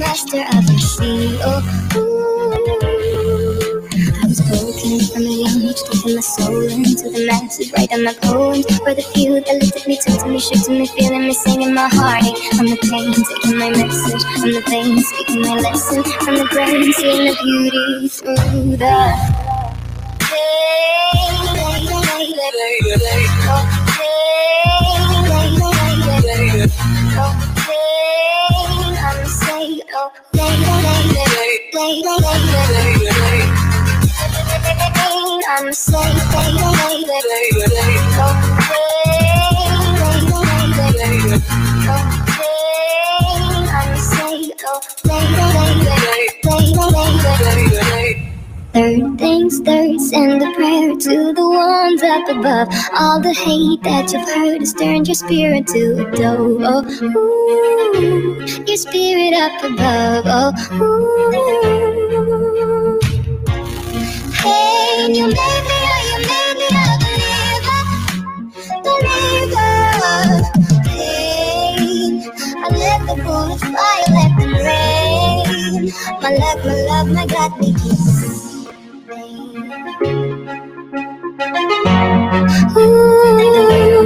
master of the sea. Oh, ooh. I was broken from a young age, taking my soul into the masses, writing my poems for the few that at me, took to me, shook to me, feeling me, singing my heartache. I'm the pain, taking my message. I'm the pain, speaking my lesson. From the brain, seeing the beauty through the Third things thirds, send a prayer to the ones up above. All the hate that you've heard has turned your spirit to a dove. Oh, ooh, your spirit up above. Oh, ooh. Hey, you made me, oh, you made me a believer, believer. Hey, I let the bullets fly, let them rain. My love, my love, my God, me kiss. Ooh,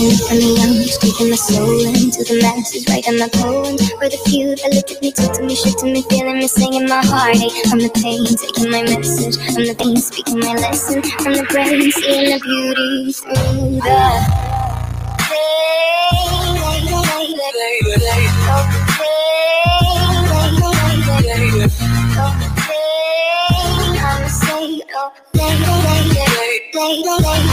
broken from a young taking my soul into the masses, writing my poems for the few that looked at me, took to me, shook to me, feeling me, singing my heartache. From the pain, taking my message. From the pain, speaking my lesson. From the brain, seeing the beauty through the I'm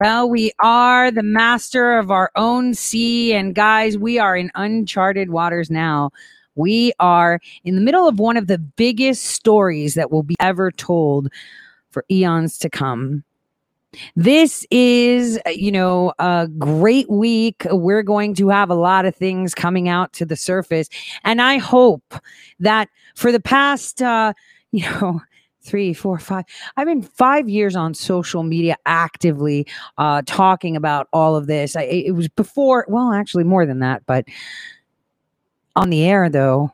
Well, we are the master of our own sea. And guys, we are in uncharted waters now. We are in the middle of one of the biggest stories that will be ever told for eons to come. This is, uh, you know, a great week. We're going to have a lot of things coming out to the surface. And I hope that for the past, uh, you know, three, four, five. I've been five years on social media actively uh, talking about all of this. I, it was before, well, actually more than that, but on the air, though,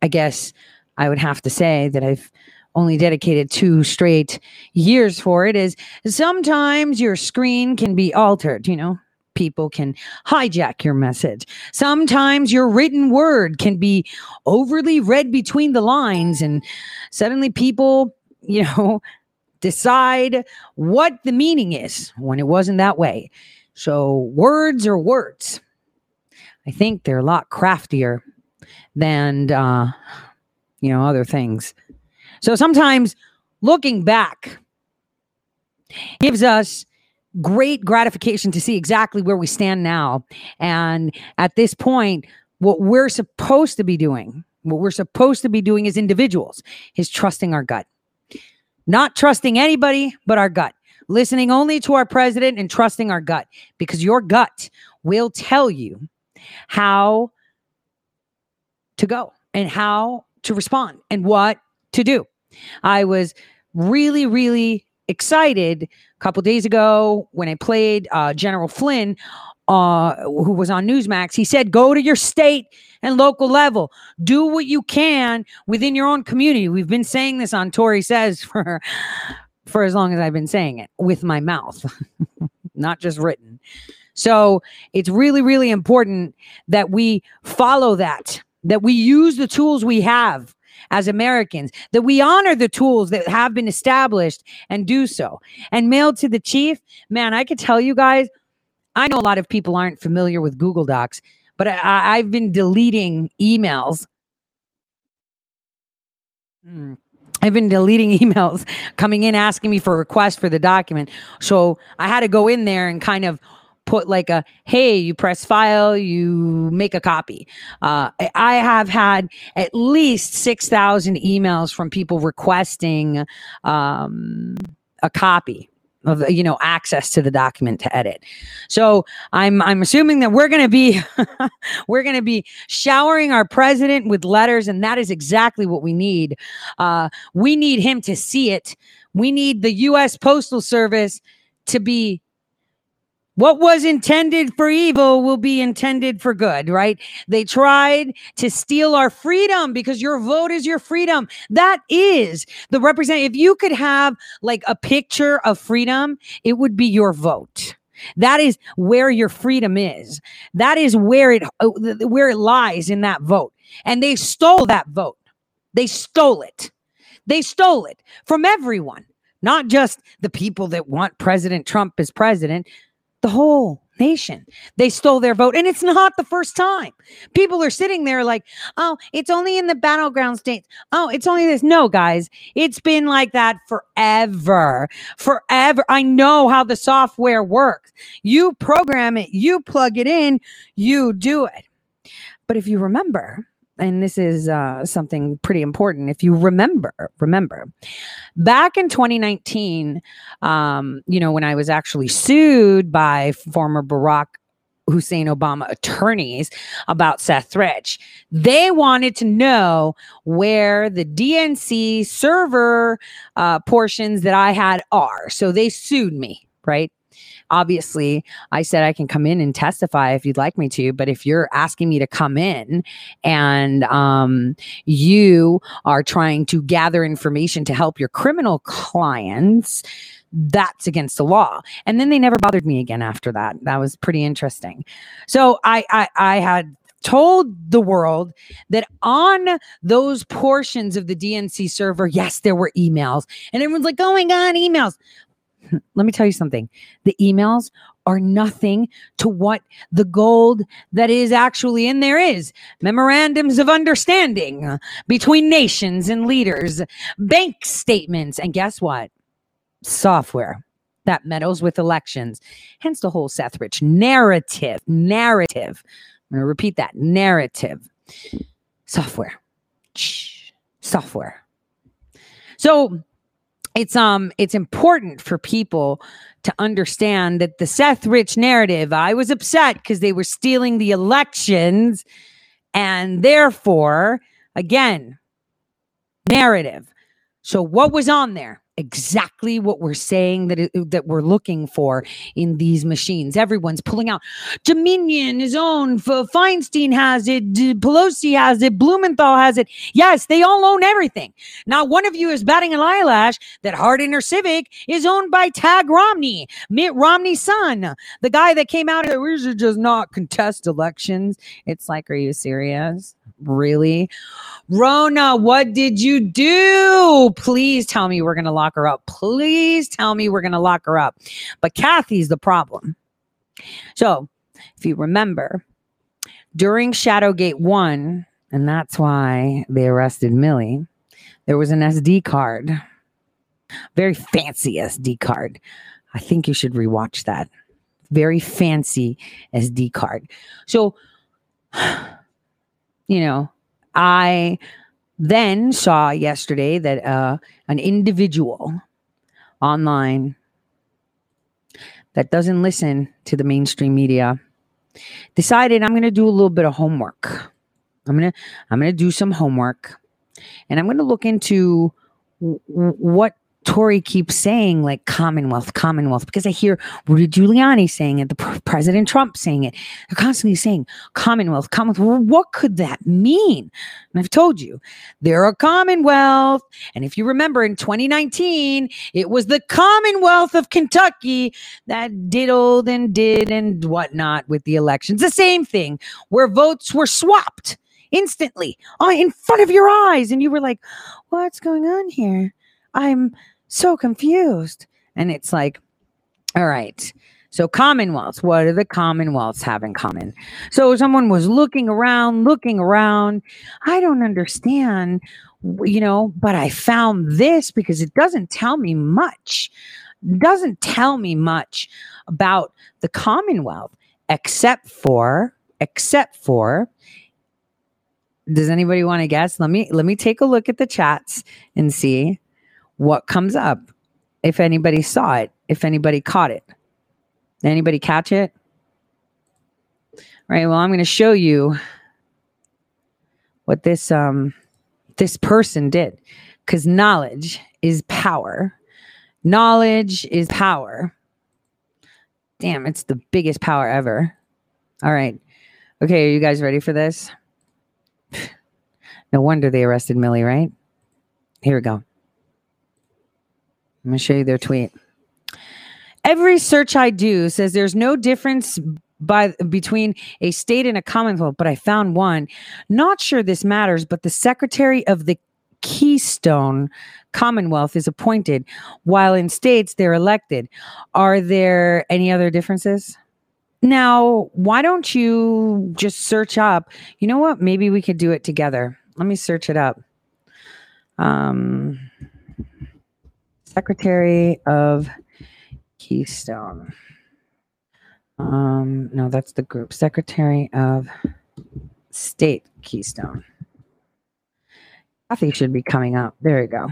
I guess I would have to say that I've only dedicated two straight years for it. Is sometimes your screen can be altered, you know. People can hijack your message. Sometimes your written word can be overly read between the lines, and suddenly people you know, decide what the meaning is when it wasn't that way. So words are words. I think they're a lot craftier than uh, you know other things. So sometimes looking back gives us great gratification to see exactly where we stand now. And at this point, what we're supposed to be doing, what we're supposed to be doing as individuals is trusting our gut not trusting anybody but our gut, listening only to our president and trusting our gut because your gut will tell you how to go and how to respond and what to do. I was really, really excited a couple days ago when I played uh, General Flynn, uh, who was on Newsmax. He said, Go to your state and local level. Do what you can within your own community. We've been saying this on Tori Says for for as long as I've been saying it with my mouth, not just written. So it's really, really important that we follow that, that we use the tools we have as Americans, that we honor the tools that have been established and do so. And mailed to the chief, man, I could tell you guys, I know a lot of people aren't familiar with Google Docs, but I, I've been deleting emails. Hmm. I've been deleting emails coming in asking me for requests for the document. So I had to go in there and kind of put like a hey, you press file, you make a copy. Uh, I- have had at least 6,000 emails from people requesting um, a copy of you know access to the document to edit. So I'm I'm assuming that we're going to be we're going to be showering our president with letters, and that is exactly what we need. Uh, we need him to see it. We need the U.S. Postal Service to be what was intended for evil will be intended for good, right? They tried to steal our freedom because your vote is your freedom. That is the represent. If you could have like a picture of freedom, it would be your vote. That is where your freedom is. That is where it uh, where it lies in that vote. And they stole that vote. They stole it. They stole it from everyone, not just the people that want President Trump as president the whole nation. They stole their vote. And it's not the first time. People are sitting there like, oh, it's only in the battleground states. Oh, it's only this. No, guys, it's been like that forever. Forever. I know how the software works. You program it, you plug it in, you do it. But if you remember, and this is uh, something pretty important. If you remember, remember, back in 2019, um, you know, when I was actually sued by former Barack Hussein Obama attorneys about Seth Rich. They wanted to know where the DNC server uh, portions that I had are. So they sued me, right? Obviously I said I can come in and testify if you'd like me to, but if you're asking me to come in and um, you are trying to gather information to help your criminal clients, that's against the law. And then they never bothered me again after that. That was pretty interesting. So I I, I had told the world that on those portions of the DNC server, yes, there were emails. And everyone's like, oh my God, emails. let me tell you something. The emails are nothing to what the gold that is actually in there is. Memorandums of understanding between nations and leaders, bank statements, and guess what? Software that meddles with elections. Hence the whole Seth Rich narrative. Narrative. I'm going to repeat that narrative. Software. Software. So it's um it's important for people to understand that the Seth Rich narrative, I was upset because they were stealing the elections and therefore again narrative. So what was on there? Exactly what we're saying that it, that we're looking for in these machines. Everyone's pulling out. Dominion is owned. Feinstein has it. Pelosi has it. Blumenthal has it. Yes, they all own everything. Now, one of you is batting an eyelash that Hart InterCivic is owned by Tagg Romney, Mitt Romney's son, the guy that came out we should just not contest elections. It's like, are you serious? Really? Ronna, what did you do? Please tell me we're going to lock her up. Please tell me we're going to lock her up. But Kathy's the problem. So, if you remember, during Shadowgate 1, and that's why they arrested Millie, there was an SD card, very fancy SD card. I think you should rewatch that. Very fancy SD card. So, you know, I then saw yesterday that uh, an individual online that doesn't listen to the mainstream media decided I'm going to do a little bit of homework. I'm going to I'm going to do some homework and I'm going to look into w- what Tori keeps saying like Commonwealth, Commonwealth, because I hear Rudy Giuliani saying it, the pr- President Trump saying it. They're constantly saying Commonwealth, Commonwealth. Well, what could that mean? And I've told you, they're a Commonwealth. And if you remember in 2019, it was the Commonwealth of Kentucky that diddled and did and whatnot with the elections. The same thing where votes were swapped instantly uh, in front of your eyes. And you were like, what's going on here? I'm so confused. And it's like, all right. So, commonwealths, what do the commonwealths have in common? So, someone was looking around, looking around. I don't understand, you know, but I found this because it doesn't tell me much. Doesn't tell me much about the commonwealth, except for, except for, does anybody want to guess? Let me let me take a look at the chats and see what comes up. if anybody saw it, if anybody caught it. Anybody catch it? All right. Well, I'm going to show you what this um this person did because knowledge is power. Knowledge is power. Damn, it's the biggest power ever. All right. Okay, are you guys ready for this? no wonder they arrested Millie, right? Here we go. I'm going to show you their tweet. Every search I do says there's no difference by between a state and a commonwealth, but I found one. Not sure this matters, but the secretary of the Keystone Commonwealth is appointed, while in states they're elected. Are there any other differences? Now, why don't you just search up? You know what? Maybe we could do it together. Let me search it up. Um, Secretary of Keystone. Um, no, that's the group. Secretary of State Keystone. Kathy should be coming up. There you go.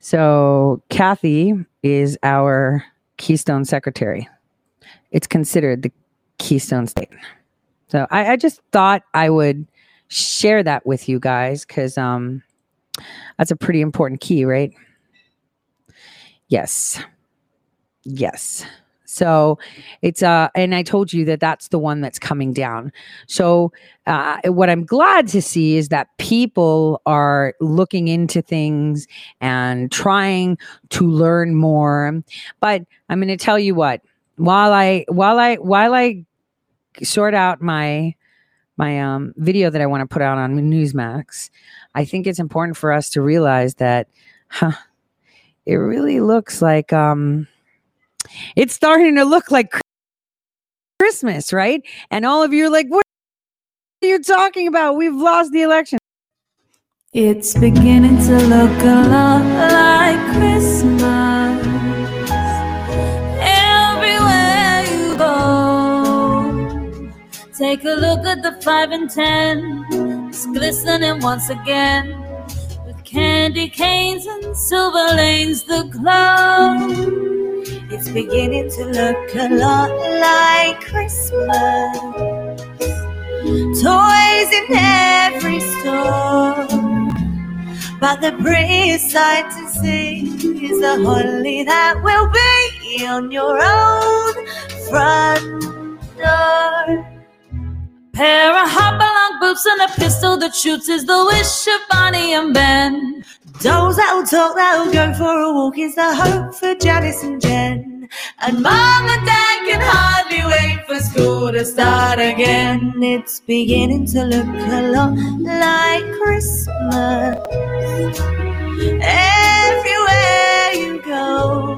So, Kathy is our Keystone Secretary. It's considered the Keystone State. So, I, I just thought I would share that with you guys because um, that's a pretty important key, right? Yes. Yes. So it's uh and I told you that that's the one that's coming down. So uh, what I'm glad to see is that people are looking into things and trying to learn more. But I'm going to tell you what. While I while I while I sort out my my um, video that I want to put out on Newsmax, I think it's important for us to realize that huh, it really looks like um, it's starting to look like Christmas, right? And all of you are like, what are you talking about? We've lost the election. It's beginning to look a lot like Christmas. Everywhere you go, take a look at the five and ten. It's glistening once again candy canes and silver lanes. The glow. It's beginning to look a lot like Christmas. Toys in every store. But the prettiest sight to see is the holly that will be on your own front door. Pair of hop boots and a pistol that shoots is the wish of Bonnie and Ben. Dolls that'll talk, that'll go for a walk is the hope for Janice and Jen. And mom and dad can hardly wait for school to start again. It's beginning to look a lot like Christmas. Everywhere you go,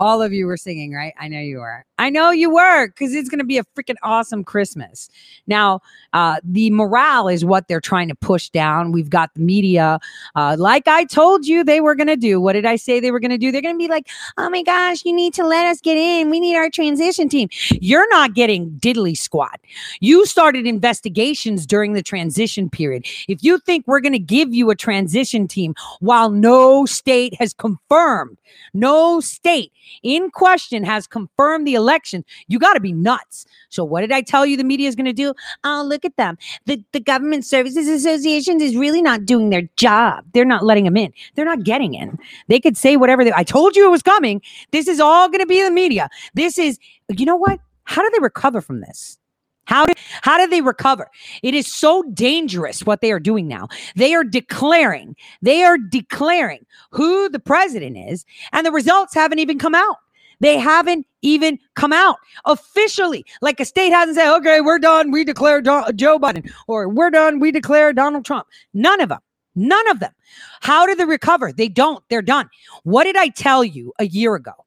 All of you were singing, right? I know you were. I know you were because it's going to be a freaking awesome Christmas. Now, uh, the morale is what they're trying to push down. We've got the media, uh, like I told you they were going to do. What did I say they were going to do? They're going to be like, oh my gosh, you need to let us get in. We need our transition team. You're not getting diddly squat. You started investigations during the transition period. If you think we're going to give you a transition team while no state has confirmed, no state in question has confirmed the election, you got to be nuts. So what did I tell you the media is going to do? Oh, look at them. The, the Government Services Association is really not doing their job. They're not letting them in. They're not getting in. They could say whatever they, I told you it was coming. This is all going to be the media. This is, you know what? How do they recover from this? How do, how do they recover? It is so dangerous what they are doing now. They are declaring, they are declaring who the president is, and the results haven't even come out. They haven't even come out officially. Like a state hasn't said, okay, we're done. We declare Joe Biden, or we're done. We declare Donald Trump. None of them. None of them. How do they recover? They don't. They're done. What did I tell you a year ago?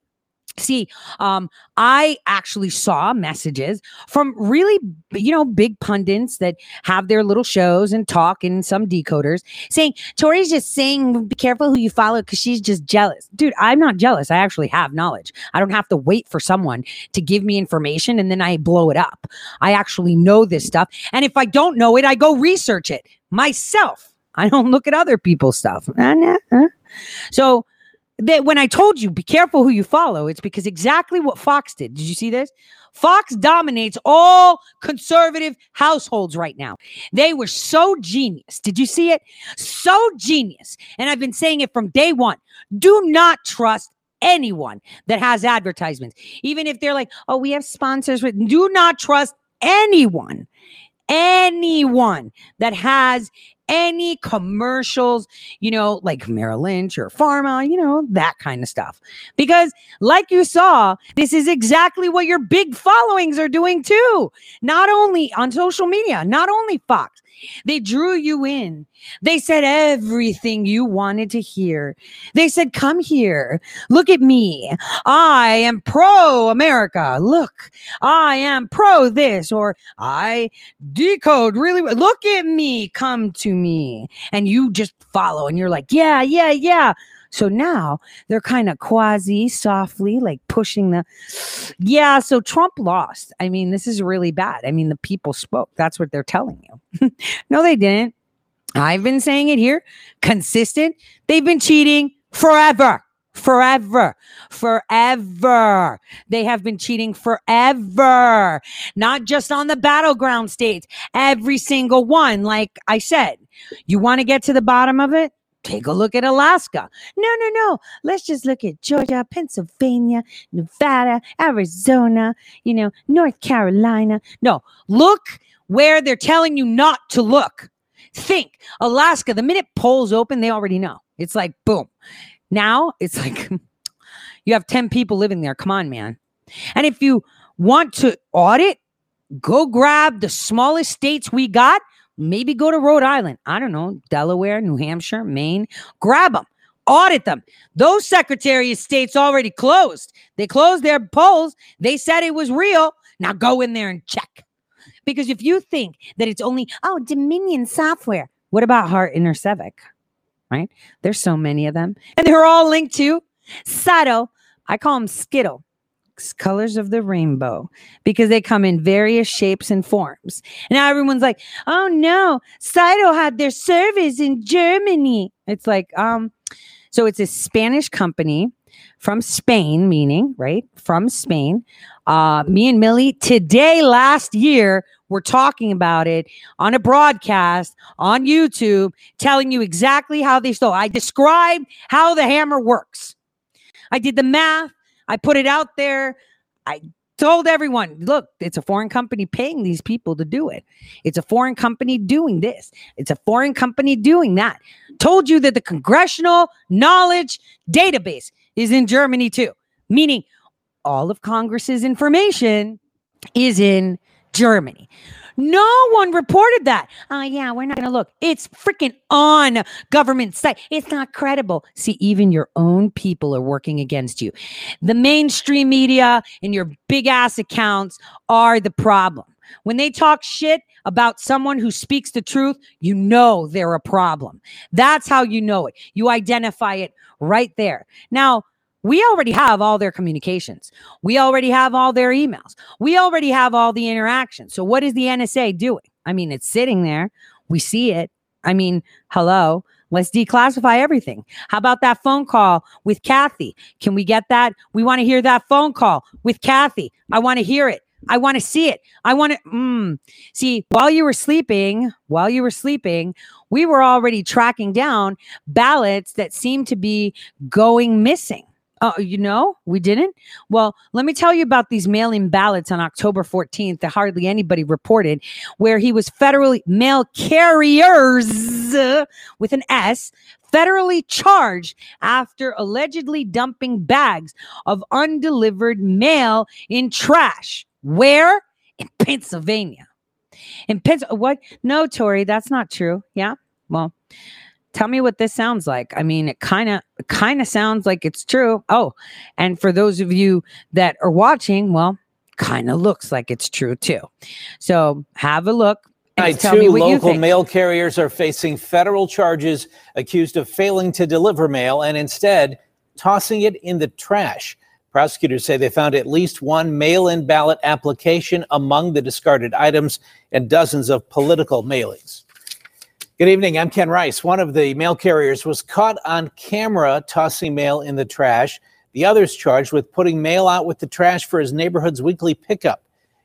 See, um, I actually saw messages from really, you know, big pundits that have their little shows and talk and some decoders saying, Tori's just saying, be careful who you follow because she's just jealous. Dude, I'm not jealous. I actually have knowledge. I don't have to wait for someone to give me information and then I blow it up. I actually know this stuff. And if I don't know it, I go research it myself. I don't look at other people's stuff. Uh, uh. So, that when I told you be careful who you follow, it's because exactly what Fox did. Did you see this? Fox dominates all conservative households right now. They were so genius. Did you see it? So genius. And I've been saying it from day one. Do not trust anyone that has advertisements, even if they're like, oh, we have sponsors. Do not trust anyone, anyone that has any commercials, you know, like Merrill Lynch or Pharma, you know, that kind of stuff. Because, like you saw, this is exactly what your big followings are doing too. Not only on social media, not only Fox, they drew you in. They said everything you wanted to hear. They said, Come here. Look at me. I am pro America. Look, I am pro this, or I decode really. well. Look at me. Come to me. And you just follow and you're like, Yeah, yeah, yeah. So now they're kind of quasi softly like pushing the, yeah. So Trump lost. I mean, this is really bad. I mean, the people spoke. That's what they're telling you. no, they didn't. I've been saying it here, consistent. They've been cheating forever. Forever, forever. They have been cheating forever, not just on the battleground states, every single one. Like I said, you want to get to the bottom of it? Take a look at Alaska. No, no, no. Let's just look at Georgia, Pennsylvania, Nevada, Arizona, you know, North Carolina. No, look where they're telling you not to look. Think Alaska, the minute polls open, they already know. It's like, boom. Now it's like you have 10 people living there. Come on, man. And if you want to audit, go grab the smallest states we got Maybe go to Rhode Island. I don't know, Delaware, New Hampshire, Maine. Grab them, audit them. Those Secretary of States already closed. They closed their polls. They said it was real. Now go in there and check. Because if you think that it's only, oh, Dominion software, what about Hart Intercivic? Right? There's so many of them. And they're all linked to Scytl. I call them Skittle colors of the rainbow because they come in various shapes and forms. And now everyone's like, oh no, Scytl had their service in Germany. It's like, um, so it's a Spanish company from Spain, meaning, right? From Spain. Uh, me and Millie today, last year, we're talking about it on a broadcast on YouTube, telling you exactly how they stole. I described how the hammer works. I did the math. I put it out there. I told everyone, look, it's a foreign company paying these people to do it. It's a foreign company doing this. It's a foreign company doing that. Told you that the congressional knowledge database is in Germany too, meaning all of Congress's information is in Germany. No one reported that. Oh, yeah, we're not going to look. It's freaking on government site. It's not credible. See, even your own people are working against you. The mainstream media and your big ass accounts are the problem. When they talk shit about someone who speaks the truth, you know they're a problem. That's how you know it. You identify it right there. Now, we already have all their communications. We already have all their emails. We already have all the interactions. So what is the NSA doing? I mean, it's sitting there. We see it. I mean, hello. Let's declassify everything. How about that phone call with Kathy? Can we get that? We want to hear that phone call with Kathy. I want to hear it. I want to see it. I want to mm. see while you were sleeping, while you were sleeping, we were already tracking down ballots that seemed to be going missing. Oh, you know, we didn't? Well, let me tell you about these mail in ballots on October 14th that hardly anybody reported, where he was federally mail carriers with an S federally charged after allegedly dumping bags of undelivered mail in trash. Where? In Pennsylvania. In Pennsylvania. What? No, Tori, that's not true. Yeah. Well, tell me what this sounds like. I mean, it kind of kind of sounds like it's true. Oh, and for those of you that are watching, well, kind of looks like it's true too. So have a look. and Tonight, tell me two local mail carriers are facing federal charges accused of failing to deliver mail and instead tossing it in the trash. Prosecutors say they found at least one mail in ballot application among the discarded items and dozens of political mailings. Good evening. I'm Ken Rice. One of the mail carriers was caught on camera tossing mail in the trash. The other's charged with putting mail out with the trash for his neighborhood's weekly pickup.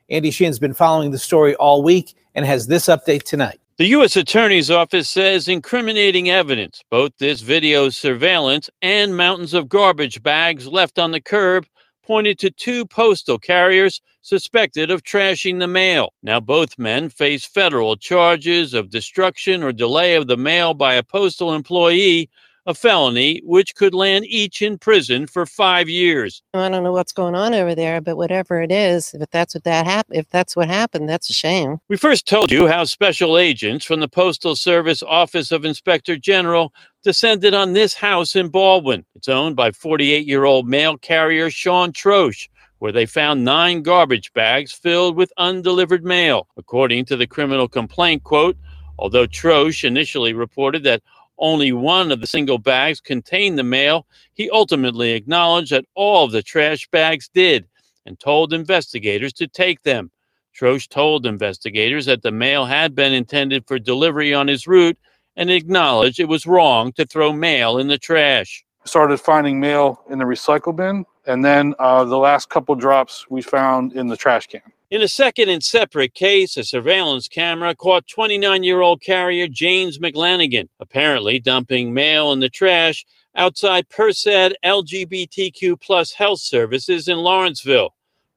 Andy Sheehan's been following the story all week and has this update tonight. The U.S. Attorney's Office says incriminating evidence, both this video surveillance and mountains of garbage bags left on the curb, pointed to two postal carriers suspected of trashing the mail. Now, both men face federal charges of destruction or delay of the mail by a postal employee, a felony which could land each in prison for five years. I don't know what's going on over there, but whatever it is, if that's what that hap- if that's what happened, that's a shame. We first told you how special agents from the Postal Service Office of Inspector General descended on this house in Baldwin. It's owned by 48 year old mail carrier Sean Troche, where they found nine garbage bags filled with undelivered mail. According to the criminal complaint, quote, although Troche initially reported that only one of the single bags contained the mail, he ultimately acknowledged that all of the trash bags did and told investigators to take them. Troche told investigators that the mail had been intended for delivery on his route and acknowledged it was wrong to throw mail in the trash. started finding mail in the recycle bin, and then uh, the last couple drops we found in the trash can. In a second and separate case, a surveillance camera caught 29 year old carrier James McLanigan apparently dumping mail in the trash outside Persad LGBTQ plus health services in Lawrenceville.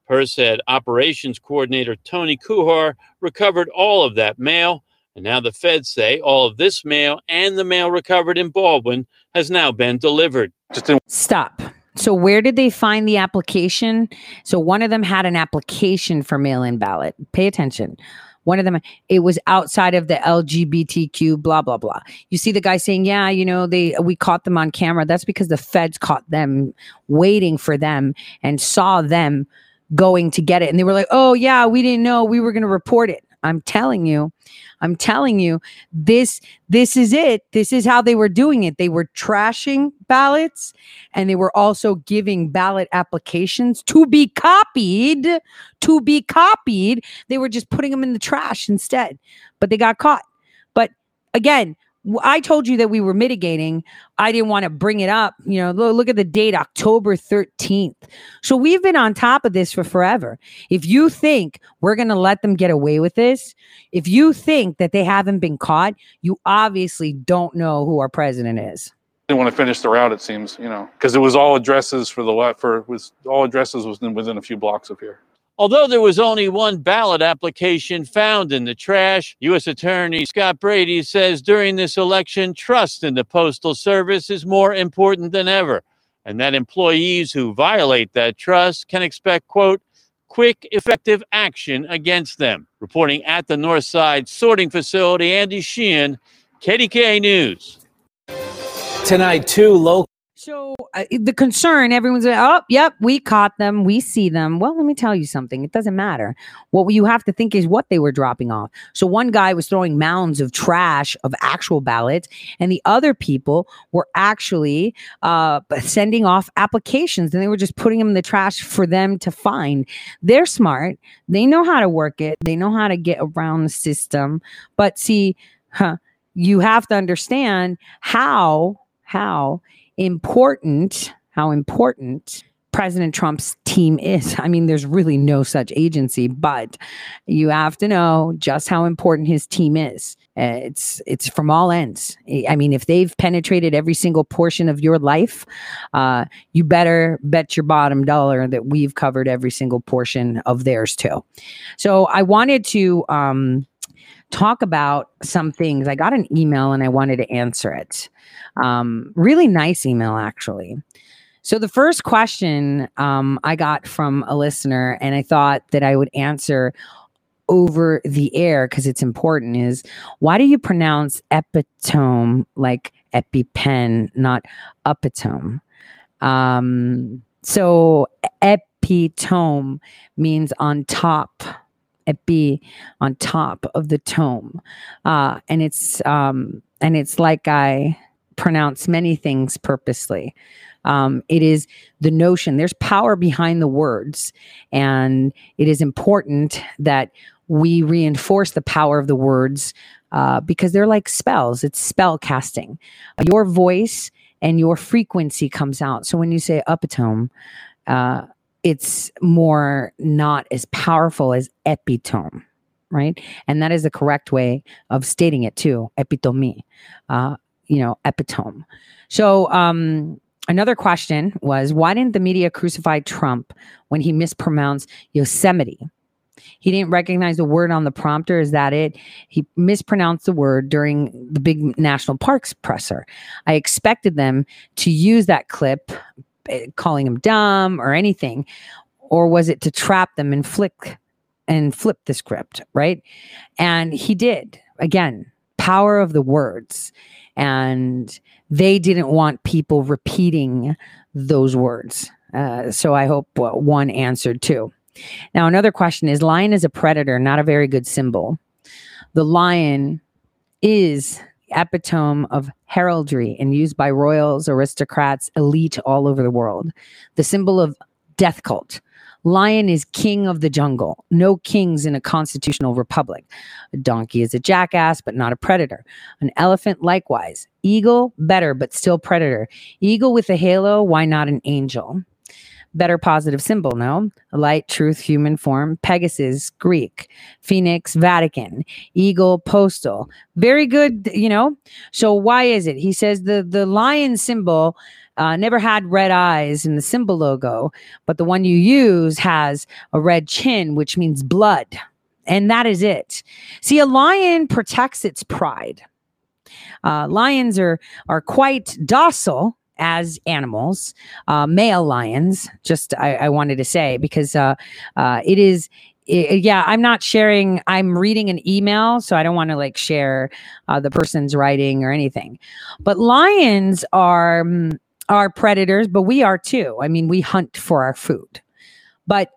Persad operations coordinator Tony Kuhar recovered all of that mail, and now the feds say all of this mail and the mail recovered in Baldwin has now been delivered. Just didn't Stop. So where did they find the application? So one of them had an application for mail-in ballot. Pay attention. One of them, it was outside of the LGBTQ, blah blah blah. You see the guy saying, "Yeah, you know, they we caught them on camera." That's because the feds caught them waiting for them and saw them going to get it, and they were like, "Oh yeah, we didn't know. We were going to report it." I'm telling you, I'm telling you, this this is it. This is how they were doing it. They were trashing ballots and they were also giving ballot applications to be copied, to be copied. They were just putting them in the trash instead. But they got caught. But again, I told you that we were mitigating. I didn't want to bring it up. You know, look, look at the date, October 13th. So we've been on top of this for forever. If you think we're going to let them get away with this, if you think that they haven't been caught, you obviously don't know who our president is. didn't want to finish the route. It seems, you know, because it was all addresses for the left for was all addresses was within a few blocks of here. Although there was only one ballot application found in the trash, U.S. Attorney Scott Brady says during this election, trust in the Postal Service is more important than ever, and that employees who violate that trust can expect, quote, quick, effective action against them. Reporting at the Northside Sorting Facility, Andy Sheehan, KDKA News. Tonight, two local So uh, the concern, everyone's like, oh, yep, we caught them, we see them. Well, let me tell you something. It doesn't matter. What you have to think is what they were dropping off. So one guy was throwing mounds of trash of actual ballots, and the other people were actually uh, sending off applications, and they were just putting them in the trash for them to find. They're smart. They know how to work it. They know how to get around the system. But see, huh, you have to understand how how important how important President Trump's team is. I mean, there's really no such agency, but you have to know just how important his team is. It's it's from all ends. I- I mean, if they've penetrated every single portion of your life, uh, you better bet your bottom dollar that we've covered every single portion of theirs too. So I wanted to um, talk about some things. I got an email and I wanted to answer it. Um, really nice email, actually. So the first question um, I got from a listener, and I thought that I would answer over the air because it's important is why do you pronounce epitome like epipen, not epitome? Um, so epitome means on top, epi on top of the tome, uh, and it's um, and it's like I pronounce many things purposely. Um, it is the notion, there's power behind the words. And it is important that we reinforce the power of the words uh, because they're like spells, it's spell casting. Your voice and your frequency comes out. So when you say epitome, uh, it's more not as powerful as epitome right? And that is the correct way of stating it too, epitome, uh, you know, epitome. So um, another question was why didn't the media crucify Trump when he mispronounced Yosemite? He didn't recognize the word on the prompter. Is that it? He mispronounced the word during the big national parks presser. I expected them to use that clip, calling him dumb or anything, or was it to trap them and flick and flip the script, right? And he did. Again, power of the words. And they didn't want people repeating those words. Uh, so I hope uh, one answered too. Now, another question is lion is a predator, not a very good symbol. The lion is epitome of heraldry and used by royals, aristocrats, elite all over the world. The symbol of death cult. Lion is king of the jungle. No kings in a constitutional republic. A donkey is a jackass, but not a predator. An elephant, likewise. Eagle, better, but still predator. Eagle with a halo, why not an angel? Better positive symbol, no? Light, truth, human form. Pegasus, Greek. Phoenix, Vatican. Eagle, postal. Very good, you know? So why is it? He says the, the lion symbol uh, never had red eyes in the symbol logo, but the one you use has a red chin, which means blood. And that is it. See, a lion protects its pride. Uh, lions are, are quite docile as animals, uh, male lions, just I, I, wanted to say, because uh, uh, it is yeah i'm not sharing i'm reading an email so i don't want to like share uh, the person's writing or anything but lions are mm, are predators, but we are too. I mean, we hunt for our food. But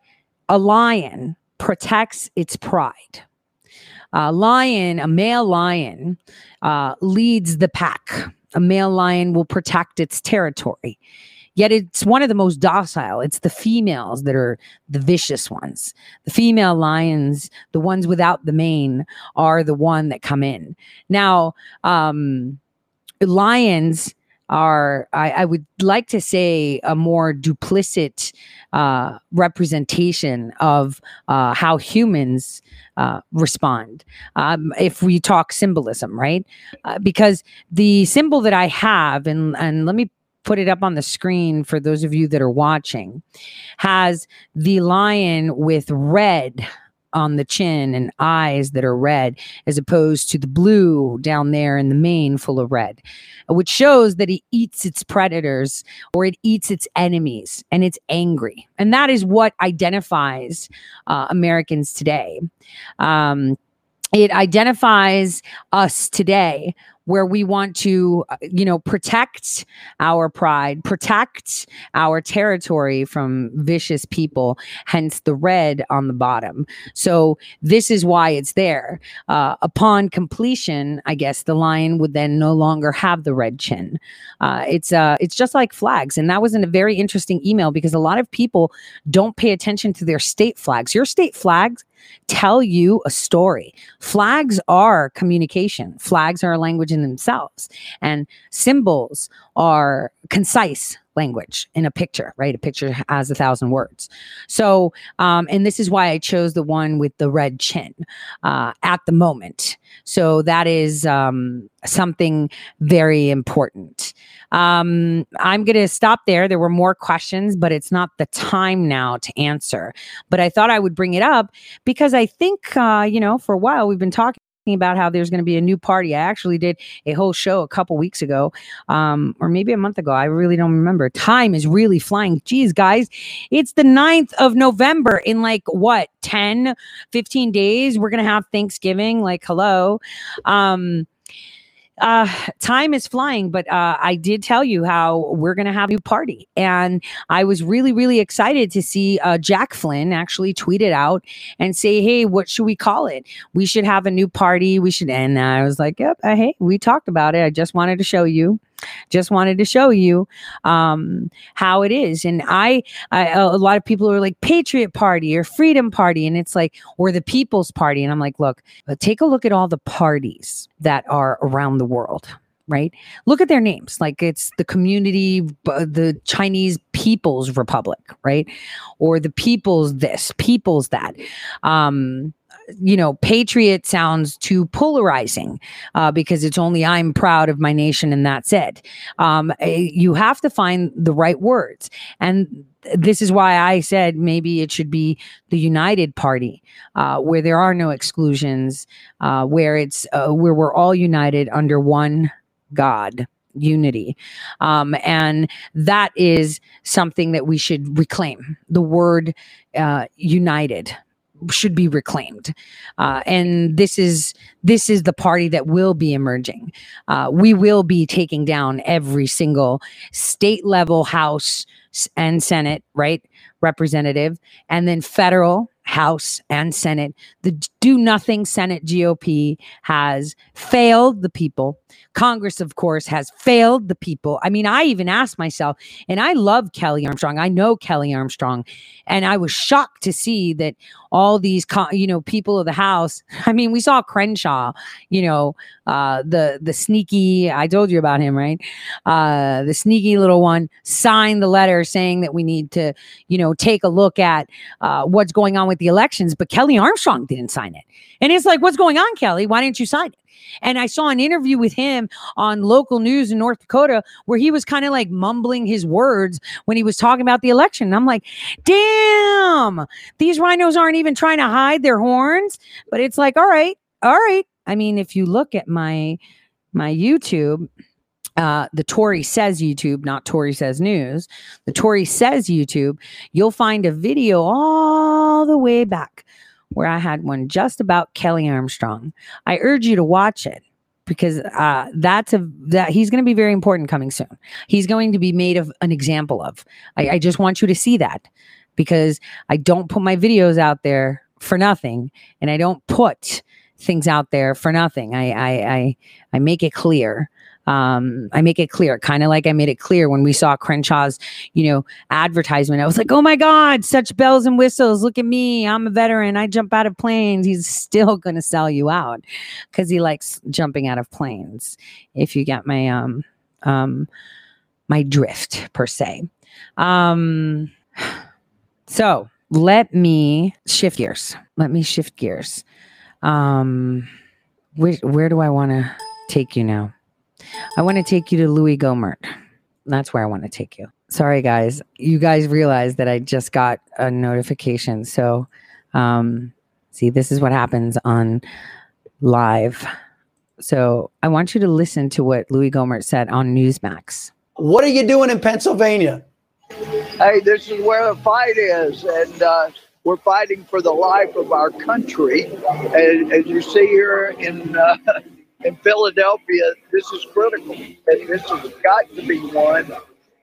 a lion protects its pride. A lion, a male lion, uh, leads the pack. A male lion will protect its territory. Yet it's one of the most docile. It's the females that are the vicious ones. The female lions, the ones without the mane, are the one that come in. Now, um, lions are I, I, would like to say a more duplicit uh, representation of uh, how humans uh, respond. Um, if we talk symbolism right? Uh, because the symbol that i have and and let me put it up on the screen for those of you that are watching has the lion with red on the chin and eyes that are red, as opposed to the blue down there in the mane full of red, which shows that it eats its predators or it eats its enemies and it's angry. And that is what identifies uh, Americans today. Um, it identifies us today where we want to, uh, you know, protect our pride, protect our territory from vicious people, hence the red on the bottom. So this is why it's there. Uh, upon completion, I guess the lion would then no longer have the red chin. Uh, it's uh, it's just like flags, and that was in a very interesting email because a lot of people don't pay attention to their state flags. Your state flags tell you a story. Flags are communication. Flags are a language in themselves, and symbols are concise language in a picture, right? A picture has a thousand words. So, um, and this is why I chose the one with the red chin uh, at the moment. So that is um, something very important. Um, I'm going to stop there. There were more questions, but it's not the time now to answer. But I thought I would bring it up because I think, uh, you know, for a while we've been talking talking about how there's going to be a new party. I actually did a whole show a couple weeks ago, um, or maybe a month ago. I really don't remember. Time is really flying. Geez, guys, it's the 9th of November in like what, 10, 15 days? We're going to have Thanksgiving. Like, hello. Um, uh, time is flying, but uh, I did tell you how we're going to have a new party. And I was really, really excited to see uh, Jack Flynn actually tweet it out and say, hey, what should we call it? We should have a new party. We should. And I was like, yep, uh, hey, we talked about it. I just wanted to show you just wanted to show you um, how it is. And I, I a lot of people are like patriot party or freedom party and it's like or the people's party. And i'm like look take a look at all the parties that are around the world right? Look at their names. Like it's the community the chinese people's republic right? Or the people's this people's that. Um you know, patriot sounds too polarizing uh, because it's only I'm proud of my nation and that's it. Um, eh, you have to find the right words. And this is why I said maybe it should be the United Party, uh, where there are no exclusions, uh, where it's uh, where we're all united under one God unity. Um, and that is something that we should reclaim the word uh, united should be reclaimed. Uh, and this is this is the party that will be emerging. Uh, we will be taking down every single state level house and senate right representative and then federal house and senate the do nothing senate gop has failed the people Congress, of course, has failed the people. I mean, I even asked myself, and I love Kelly Armstrong. I know Kelly Armstrong, and I was shocked to see that all these, you know, people of the House. I mean, we saw Crenshaw, you know, uh, the the sneaky. I told you about him, right? Uh, the sneaky little one signed the letter saying that we need to, you know, take a look at uh, what's going on with the elections, but Kelly Armstrong didn't sign it, and it's like, what's going on, Kelly? Why didn't you sign it? And I saw an interview with him on local news in North Dakota where he was kind of like mumbling his words when he was talking about the election. And I'm like, damn, these rhinos aren't even trying to hide their horns. But it's like, all right, all right. I mean, if you look at my my YouTube, uh, the Tori Says YouTube, not Tori Says news. The Tori Says YouTube. You'll find a video all the way back where I had one just about Kelly Armstrong. I urge you to watch it because uh, that's a that he's going to be very important coming soon. He's going to be made of an example of. I, I just want you to see that because I don't put my videos out there for nothing, and I don't put things out there for nothing. I I I, I make it clear um, I make it clear, kind of like I made it clear when we saw Crenshaw's, you know, advertisement. I was like, oh my God, such bells and whistles. Look at me. I'm a veteran. I jump out of planes. He's still going to sell you out because he likes jumping out of planes. If you get my, um, um, my drift per se. Um, so let me shift gears. Let me shift gears. Um, where, where do I want to take you now? I want to take you to Louis Gohmert. That's where I want to take you. Sorry, guys. You guys realize that I just got a notification. So, um, see, this is what happens on live. So, I want you to listen to what Louis Gohmert said on Newsmax. What are you doing in Pennsylvania? Hey, this is where the fight is. And, uh, we're fighting for the life of our country. And as you see here in uh, in Philadelphia, this is critical. And this has got to be one.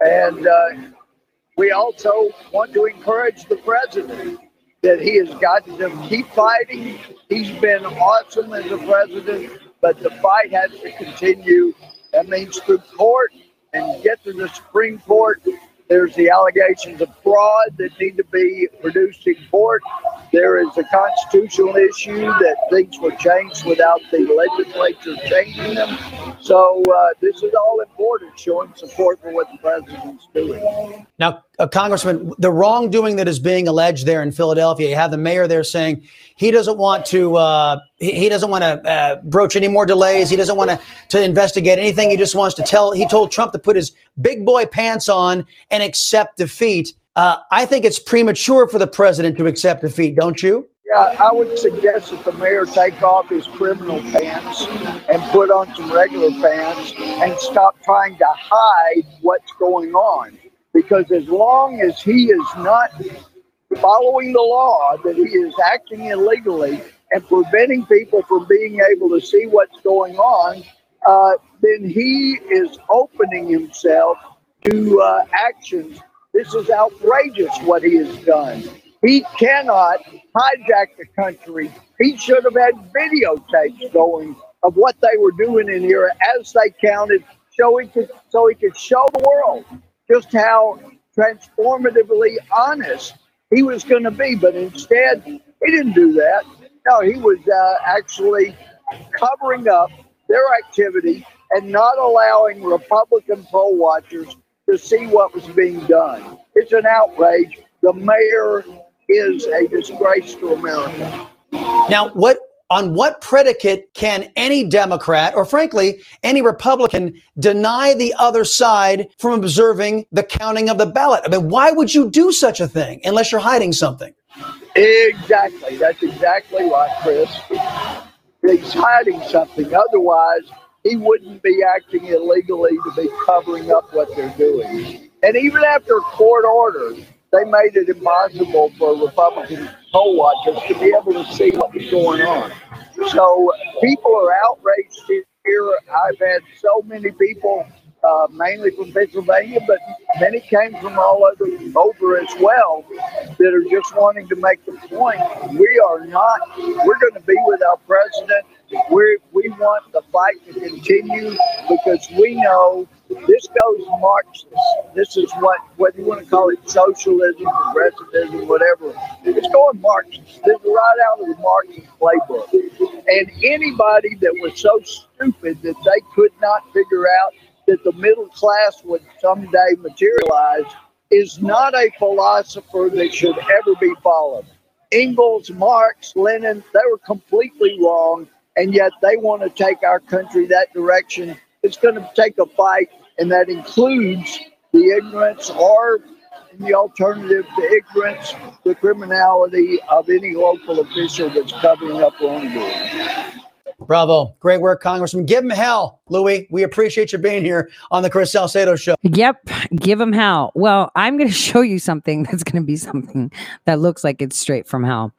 And uh, we also want to encourage the president that he has got to keep fighting. He's been awesome as a president, but the fight has to continue. That means through court and get to the Supreme Court there's the allegations of fraud that need to be produced in court. There is a constitutional issue that things were changed without the legislature changing them. So uh, this is all important, showing support for what the president's doing. Now, uh, Congressman, the wrongdoing that is being alleged there in Philadelphia, you have the mayor there saying he doesn't want to uh, he, he, doesn't want to uh, broach any more delays. He doesn't want to to investigate anything. He just wants to tell. He told Trump to put his big boy pants on and accept defeat. Uh, I think it's premature for the president to accept defeat, don't you? Yeah, I would suggest that the mayor take off his criminal pants and put on some regular pants and stop trying to hide what's going on. Because as long as he is not following the law, that he is acting illegally and preventing people from being able to see what's going on, uh, then he is opening himself to uh, actions. This is outrageous what he has done. He cannot hijack the country. He should have had videotapes going of what they were doing in here as they counted, so he could so he could show the world just how transformatively honest he was going to be. But instead, he didn't do that. No, he was uh, actually covering up their activity and not allowing Republican poll watchers to see what was being done. It's an outrage. The mayor is a disgrace to America. Now, what on what predicate can any Democrat or frankly any Republican deny the other side from observing the counting of the ballot? I mean, why would you do such a thing unless you're hiding something? Exactly. That's exactly right, Chris. He's hiding something. Otherwise, he wouldn't be acting illegally to be covering up what they're doing. And even after court orders, they made it impossible for Republican poll watchers to be able to see what was going on. So people are outraged here. I've had so many people, uh, mainly from Pennsylvania, but many came from all over, over as well, that are just wanting to make the point. We are not, we're going to be with our president. we we want the fight to continue because we know this goes Marxist. This is what, whether you want to call it socialism, progressivism, whatever, it's going Marxist. This is right out of the Marxist playbook. And anybody that was so stupid that they could not figure out that the middle class would someday materialize is not a philosopher that should ever be followed. Engels, Marx, Lenin, they were completely wrong, and yet they want to take our country that direction it's going to take a fight, and that includes the ignorance or the alternative to ignorance, the criminality of any local official that's covering up wrongdoing. Bravo. Great work, Congressman. Give him hell, Louis. We appreciate you being here on the Chris Salcedo show. Yep. Give him hell. Well, I'm going to show you something that's going to be something that looks like it's straight from hell.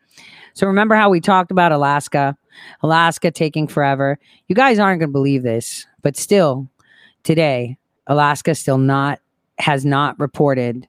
So remember how we talked about Alaska, Alaska taking forever. You guys aren't going to believe this, but still today, Alaska still not has not reported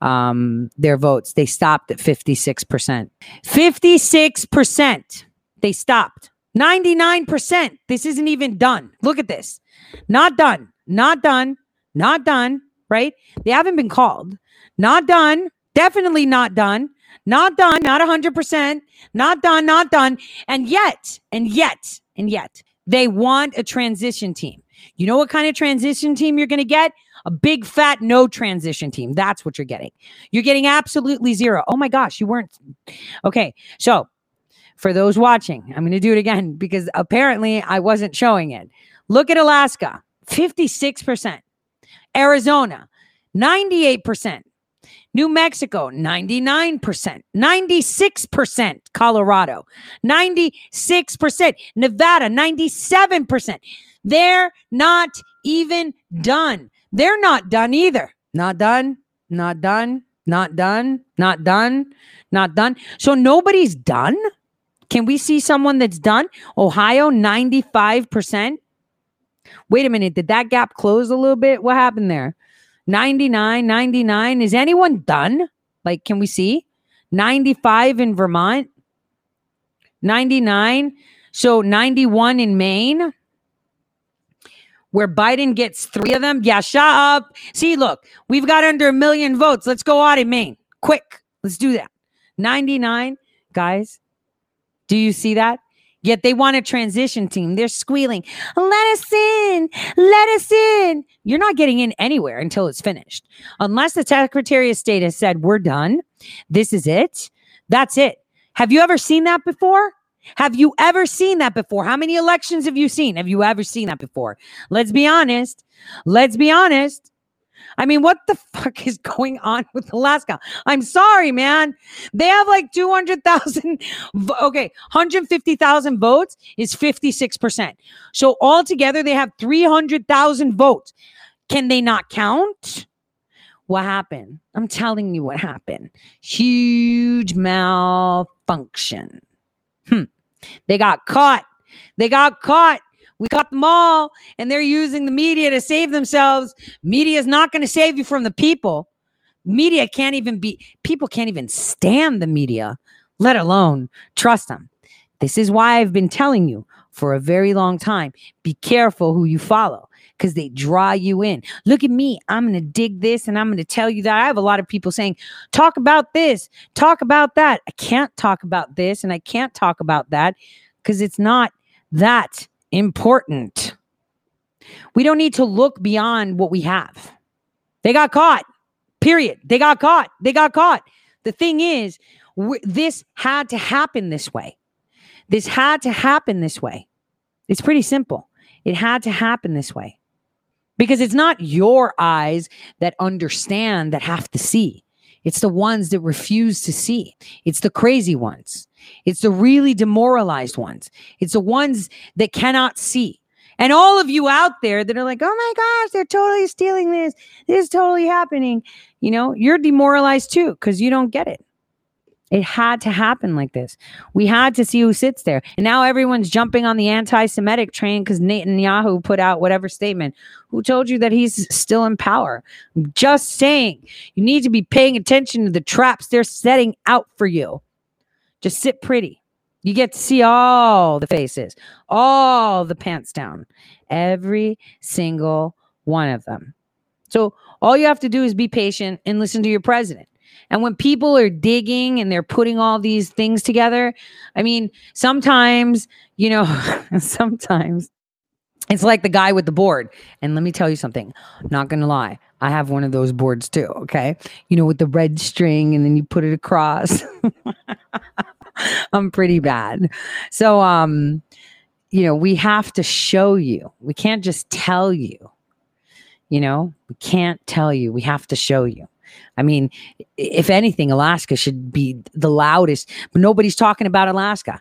um, their votes. They stopped at 56%. 56%. They stopped. 99%. This isn't even done. Look at this. Not done. Not done. Not done. Right? They haven't been called. Not done. Definitely not done. Not done, not 100%, not done, not done. And yet, and yet, and yet, they want a transition team. You know what kind of transition team you're going to get? A big fat no transition team. That's what you're getting. You're getting absolutely zero. Oh my gosh, you weren't. Okay. So, for those watching, I'm going to do it again because apparently I wasn't showing it. Look at Alaska 56%, Arizona 98%, New Mexico, 99%, 96%, Colorado, 96%, Nevada, 97%. They're not even done. They're not done either. Not done, not done, not done, not done, not done. So nobody's done. Can we see someone that's done? Ohio, 95%. Wait a minute. Did that gap close a little bit? What happened there? 99, 99. Is anyone done? Like, can we see? 95 in Vermont, 99. So 91 in Maine, where Biden gets three of them. Yeah, shut up. See, look, we've got under a million votes. Let's go out in Maine. Quick. Let's do that. 99. Guys, do you see that? Yet they want a transition team. They're squealing, let us in, let us in. You're not getting in anywhere until it's finished. Unless the Secretary of State has said, we're done, this is it, that's it. Have you ever seen that before? Have you ever seen that before? How many elections have you seen? Have you ever seen that before? Let's be honest. Let's be honest. I mean, what the fuck is going on with Alaska? I'm sorry, man. They have like 200,000, vo- okay, 150,000 votes is 56%. So altogether, they have 300,000 votes. Can they not count? What happened? I'm telling you what happened. Huge malfunction. Hmm. They got caught. They got caught. We caught them all, and they're using the media to save themselves. Media is not going to save you from the people. Media can't even be, people can't even stand the media, let alone trust them. This is why I've been telling you for a very long time be careful who you follow because they draw you in. Look at me. I'm going to dig this and I'm going to tell you that. I have a lot of people saying, talk about this, talk about that. I can't talk about this and I can't talk about that because it's not that important. We don't need to look beyond what we have. They got caught. Period. They got caught. They got caught. The thing is, this had to happen this way. This had to happen this way. It's pretty simple. It had to happen this way because it's not your eyes that understand that have to see. It's the ones that refuse to see. It's the crazy ones. It's the really demoralized ones. It's the ones that cannot see. And all of you out there that are like, oh my gosh, they're totally stealing this. This is totally happening. You know, you're demoralized too because you don't get it. It had to happen like this. We had to see who sits there. And now everyone's jumping on the anti Semitic train because Netanyahu put out whatever statement. Who told you that he's still in power? I'm just saying, you need to be paying attention to the traps they're setting out for you. Just sit pretty. You get to see all the faces, all the pants down, every single one of them. So all you have to do is be patient and listen to your president. And when people are digging and they're putting all these things together, I mean, sometimes, you know, sometimes it's like the guy with the board. And let me tell you something, not going to lie. I have one of those boards too. Okay. You know, with the red string and then you put it across. I'm pretty bad. So, um, you know, we have to show you. We can't just tell you. You know, we can't tell you. We have to show you. I mean, if anything, Alaska should be the loudest, but nobody's talking about Alaska.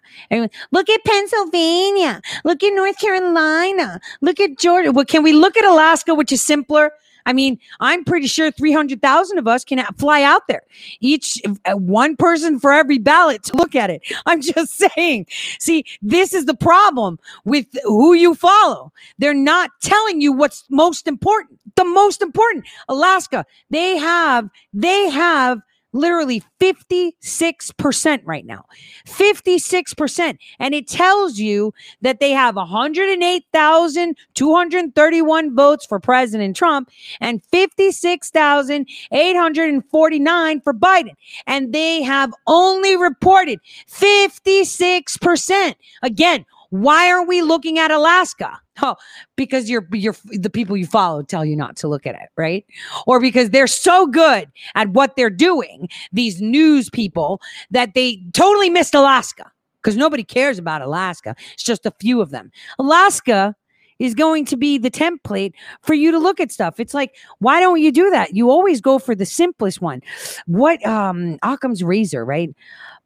Look at Pennsylvania. Look at North Carolina. Look at Georgia. Well, can we look at Alaska, which is simpler? I mean, I'm pretty sure 300,000 of us can fly out there. Each uh, one person for every ballot to look at it. I'm just saying. See, this is the problem with who you follow. They're not telling you what's most important. The most important, Alaska, they have, they have literally 56% right now. 56%. And it tells you that they have 108,231 votes for President Trump and 56,849 for Biden. And they have only reported 56%. Again, why are we looking at Alaska? Oh, because you're you're the people you follow tell you not to look at it, right? Or because they're so good at what they're doing, these news people, that they totally missed Alaska. Because nobody cares about Alaska. It's just a few of them. Alaska is going to be the template for you to look at stuff. It's like, why don't you do that? You always go for the simplest one. What um Occam's razor, right?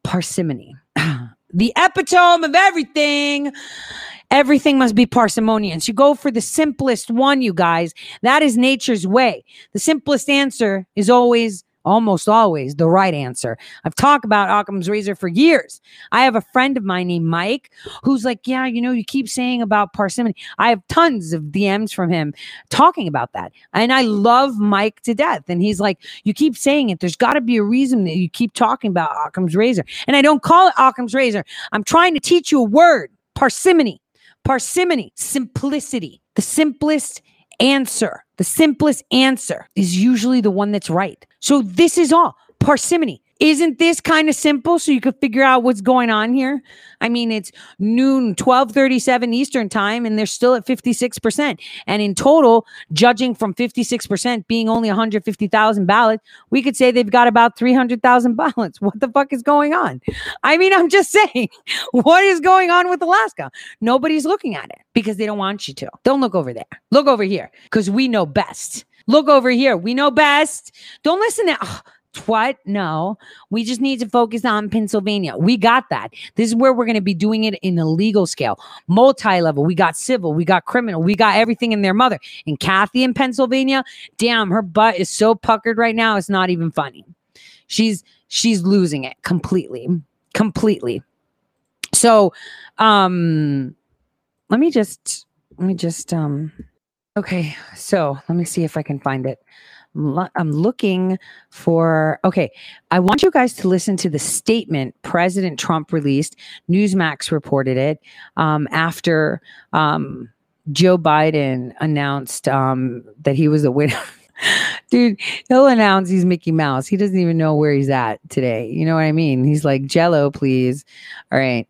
Parsimony. the epitome of everything. Everything must be parsimonious. You go for the simplest one, you guys. That is nature's way. The simplest answer is always, almost always, the right answer. I've talked about Occam's razor for years. I have a friend of mine named Mike who's like, Yeah, you know, you keep saying about parsimony. I have tons of DMs from him talking about that. And I love Mike to death. And he's like, You keep saying it. There's got to be a reason that you keep talking about Occam's razor. And I don't call it Occam's razor. I'm trying to teach you a word parsimony parsimony, simplicity. The simplest answer, the simplest answer is usually the one that's right. So this is all parsimony. Isn't this kind of simple so you could figure out what's going on here? I mean, it's noon, 1237 Eastern time, and they're still at 56%. And in total, judging from 56% being only 150,000 ballots, we could say they've got about 300,000 ballots. What the fuck is going on? I mean, I'm just saying, what is going on with Alaska? Nobody's looking at it because they don't want you to. Don't look over there. Look over here because we know best. Look over here. We know best. Don't listen to ugh, what? No, we just need to focus on Pennsylvania. We got that. This is where we're going to be doing it in a legal scale, multi level. We got civil, we got criminal, we got everything in their mother. And Kathy in Pennsylvania, damn, her butt is so puckered right now. It's not even funny. She's she's losing it completely, completely. So, um, let me just let me just um okay so let me see if i can find it I'm looking for okay i want you guys to listen to the statement president trump released newsmax reported it um, after um, joe biden announced um, that he was the winner Dude, he'll announce he's Mickey Mouse. He doesn't even know where he's at today. You know what I mean? He's like, Jello, please. All right.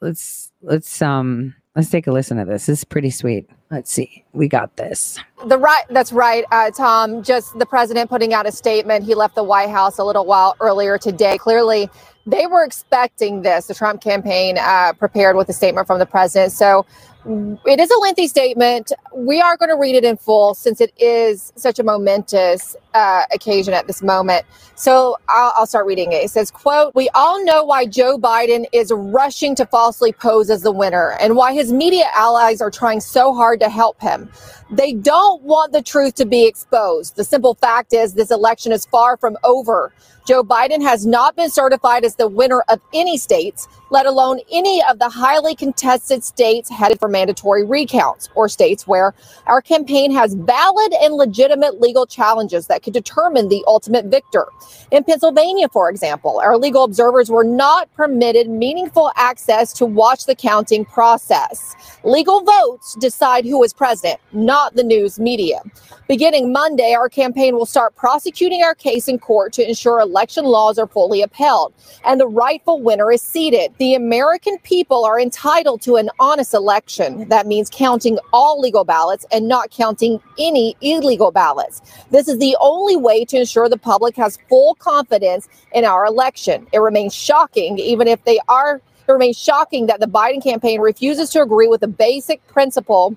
Let's let's um let's take a listen to this. This is pretty sweet. Let's see. We got this. The right, that's right, uh, Tom. Just the president putting out a statement. He left the White House a little while earlier today. Clearly, they were expecting this. The Trump campaign uh, prepared with a statement from the president. So it is a lengthy statement. We are going to read it in full since it is such a momentous uh, occasion at this moment. So I'll, I'll start reading it. It says, "quote We all know why Joe Biden is rushing to falsely pose as the winner, and why his media allies are trying so hard to help him. They don't want the truth to be exposed. The simple fact is, this election is far from over. Joe Biden has not been certified as the winner of any states, let alone any of the highly contested states headed for mandatory recounts or states where our campaign has valid and legitimate legal challenges that could determine the ultimate victor. In Pennsylvania, for example, our legal observers were not permitted meaningful access to watch the counting process. Legal votes decide who is president, not the news media. Beginning Monday, our campaign will start prosecuting our case in court to ensure election laws are fully upheld and the rightful winner is seated. The American people are entitled to an honest election. That means counting all legal ballots and not counting any illegal ballots. This is the only way to ensure the public has full confidence in our election. It remains shocking, even if they are, it remains shocking that the Biden campaign refuses to agree with the basic principle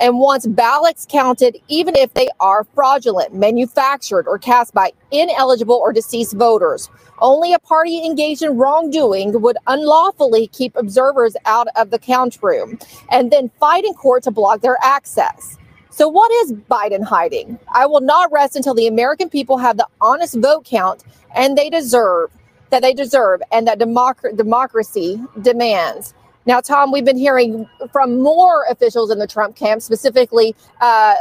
and wants ballots counted even if they are fraudulent, manufactured, or cast by ineligible or deceased voters. Only a party engaged in wrongdoing would unlawfully keep observers out of the count room and then fight in court to block their access. So, what is Biden hiding? I will not rest until the American people have the honest vote count and they deserve that they deserve and that democ- democracy demands. Now, Tom, we've been hearing from more officials in the Trump camp, specifically uh,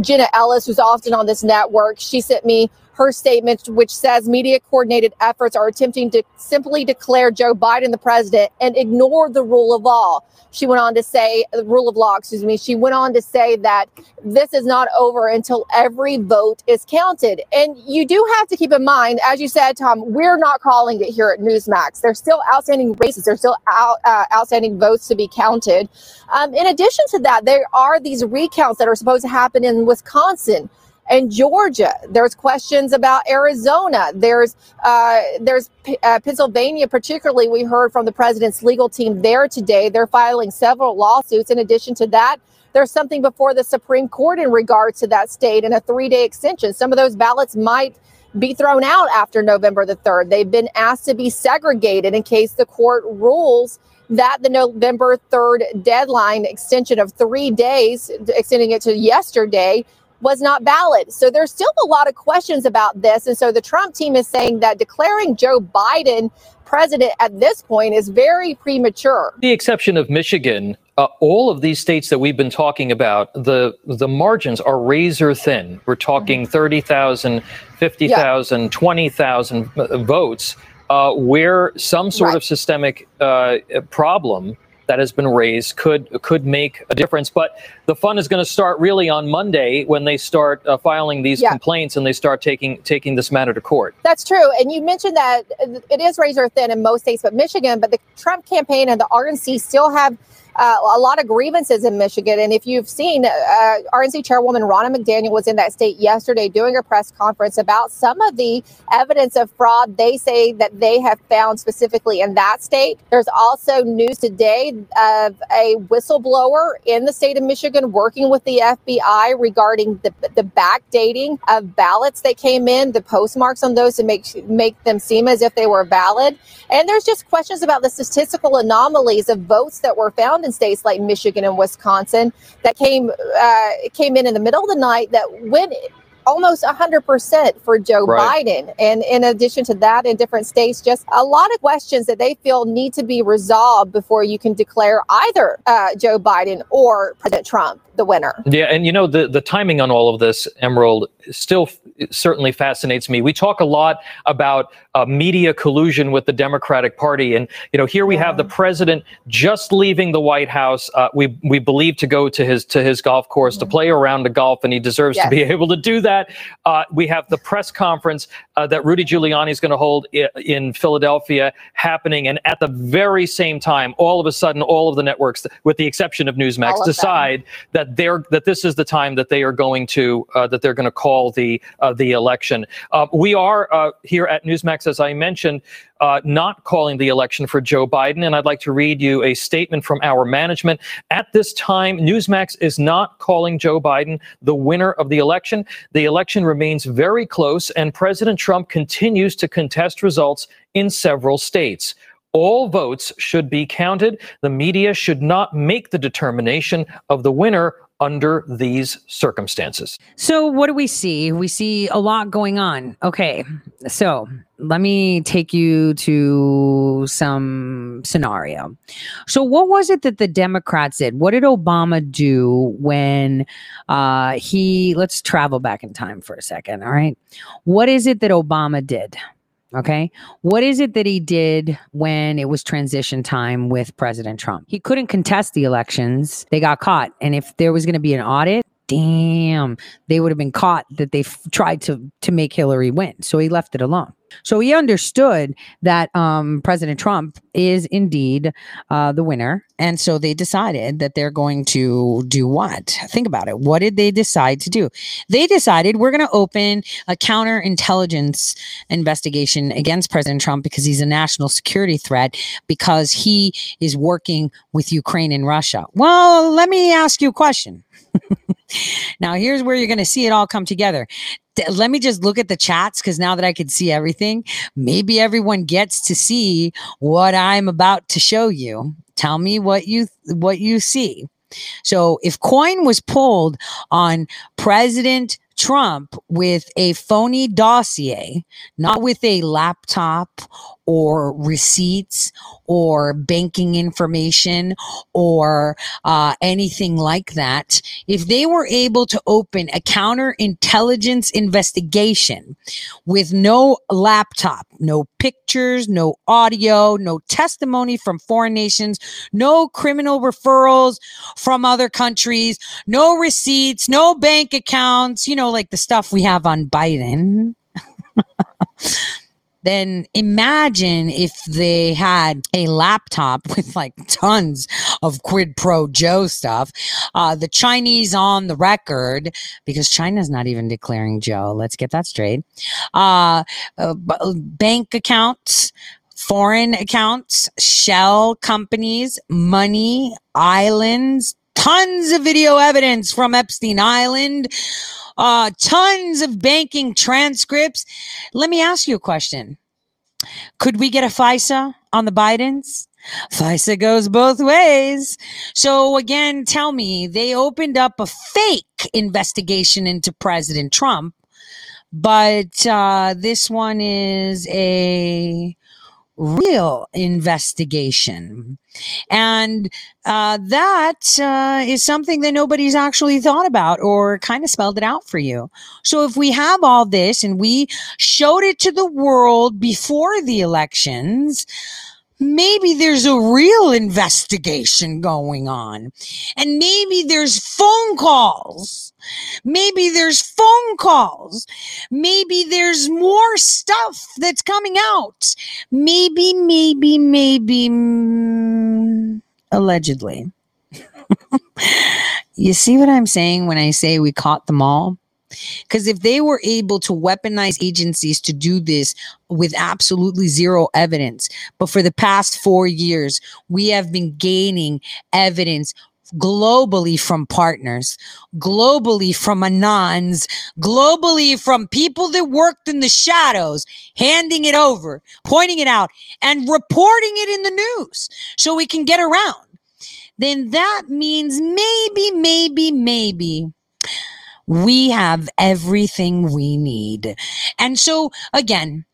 Jenna Ellis, who's often on this network. She sent me her statement, which says media coordinated efforts are attempting to simply declare Joe Biden the president and ignore the rule of law. She went on to say, the rule of law, excuse me. She went on to say that this is not over until every vote is counted. And you do have to keep in mind, as you said, Tom, we're not calling it here at Newsmax. There's still outstanding races, there's still out, uh, outstanding votes to be counted. Um, in addition to that, there are these recounts that are supposed to happen in Wisconsin and Georgia. There's questions about Arizona. There's uh, there's uh, Pennsylvania, particularly. We heard from the president's legal team there today. They're filing several lawsuits. In addition to that, there's something before the Supreme Court in regards to that state and a three day extension. Some of those ballots might be thrown out after November the 3rd. They've been asked to be segregated in case the court rules that the November 3rd deadline extension of three days, extending it to yesterday, was not valid. So there's still a lot of questions about this. And so the Trump team is saying that declaring Joe Biden president at this point is very premature. The exception of Michigan, uh, all of these states that we've been talking about, the the margins are razor thin. We're talking 30,000, 50,000, 20,000 votes uh, where some sort Right. of systemic uh, problem that has been raised could could make a difference. But the fun is going to start really on Monday when they start uh, filing these Yeah. complaints and they start taking taking this matter to court. That's true. And you mentioned that it is razor thin in most states, but Michigan, but the Trump campaign and the RNC still have uh, a lot of grievances in Michigan. And if you've seen, uh, RNC Chairwoman Ronna McDaniel was in that state yesterday doing a press conference about some of the evidence of fraud they say that they have found specifically in that state. There's also news today of a whistleblower in the state of Michigan working with the FBI regarding the, the backdating of ballots that came in, the postmarks on those to make make them seem as if they were valid. And there's just questions about the statistical anomalies of votes that were found in states like Michigan and Wisconsin that came uh, came in in the middle of the night that went almost 100% for Joe Right. Biden. And in addition to that, in different states, just a lot of questions that they feel need to be resolved before you can declare either uh, Joe Biden or President Trump the winner. Yeah, and you know the the timing on all of this, Emerald, still certainly fascinates me. We talk a lot about uh, media collusion with the Democratic Party, and you know here we have the president just leaving the White House. Uh, we we believe to go to his to his golf course to play around the golf, and he deserves to be able to do that. Uh, we have the press conference uh, that Rudy Giuliani is going to hold i- in Philadelphia happening, and at the very same time, all of a sudden, all of the networks, with the exception of Newsmax, of them. decide that they're that this is the time that they are going to uh, that they're going to call the uh, the election. Uh, we are uh, here at Newsmax, as I mentioned, uh, not calling the election for Joe Biden, and I'd like to read you a statement from our management. At this time, Newsmax is not calling Joe Biden the winner of the election. The election remains very close, and President Trump continues to contest results in several states. All votes should be counted. The media should not make the determination of the winner under these circumstances. So, what do we see? We see a lot going on. Okay, so let me take you to some scenario. So, what was it that the Democrats did? What did Obama do when uh, he? Let's travel back in time for a second. All right, what is it that Obama did? Okay. What is it that he did when it was transition time with President Trump? He couldn't contest the elections. They got caught. And if there was going to be an audit, damn, they would have been caught that they f- tried to to make Hillary win. So he left it alone. So he understood that um, President Trump is indeed uh, the winner, and so they decided that they're going to do what? Think about it. What did they decide to do? They decided we're going to open a counterintelligence investigation against President Trump because he's a national security threat because he is working with Ukraine and Russia. Well, let me ask you a question. Now, here's where you're going to see it all come together. Let me just look at the chats because now that I can see everything, maybe everyone gets to see what I'm about to show you. Tell me what you what you see. So, if coin was pulled on President Trump with a phony dossier, not with a laptop or receipts or banking information or uh, anything like that, if they were able to open a counterintelligence investigation with no laptop, no pictures, no audio, no testimony from foreign nations, no criminal referrals from other countries, no receipts, no bank accounts, you know, like the stuff we have on Biden then imagine if they had a laptop with like tons of quid pro Joe stuff. Uh, the Chinese on the record, because China's not even declaring Joe. Let's get that straight. Uh, uh, bank accounts. Foreign accounts, shell companies, money, islands, tons of video evidence from Epstein Island, uh, tons of banking transcripts. Let me ask you a question. Could we get a FISA on the Bidens? FISA goes both ways. So again, tell me, they opened up a fake investigation into President Trump, but uh, this one is a real investigation. And uh, that uh, is something that nobody's actually thought about or kind of spelled it out for you. So if we have all this and we showed it to the world before the elections, maybe there's a real investigation going on. And maybe there's phone calls. Maybe there's phone calls. Maybe there's more stuff that's coming out. Maybe, maybe, maybe, mm, allegedly. you see what I'm saying when I say we caught them all? Because if they were able to weaponize agencies to do this with absolutely zero evidence, but for the past four years, we have been gaining evidence globally from partners, globally from Anons, globally from people that worked in the shadows, handing it over, pointing it out, and reporting it in the news so we can get around. Then that means maybe, maybe, maybe we have everything we need. And so again,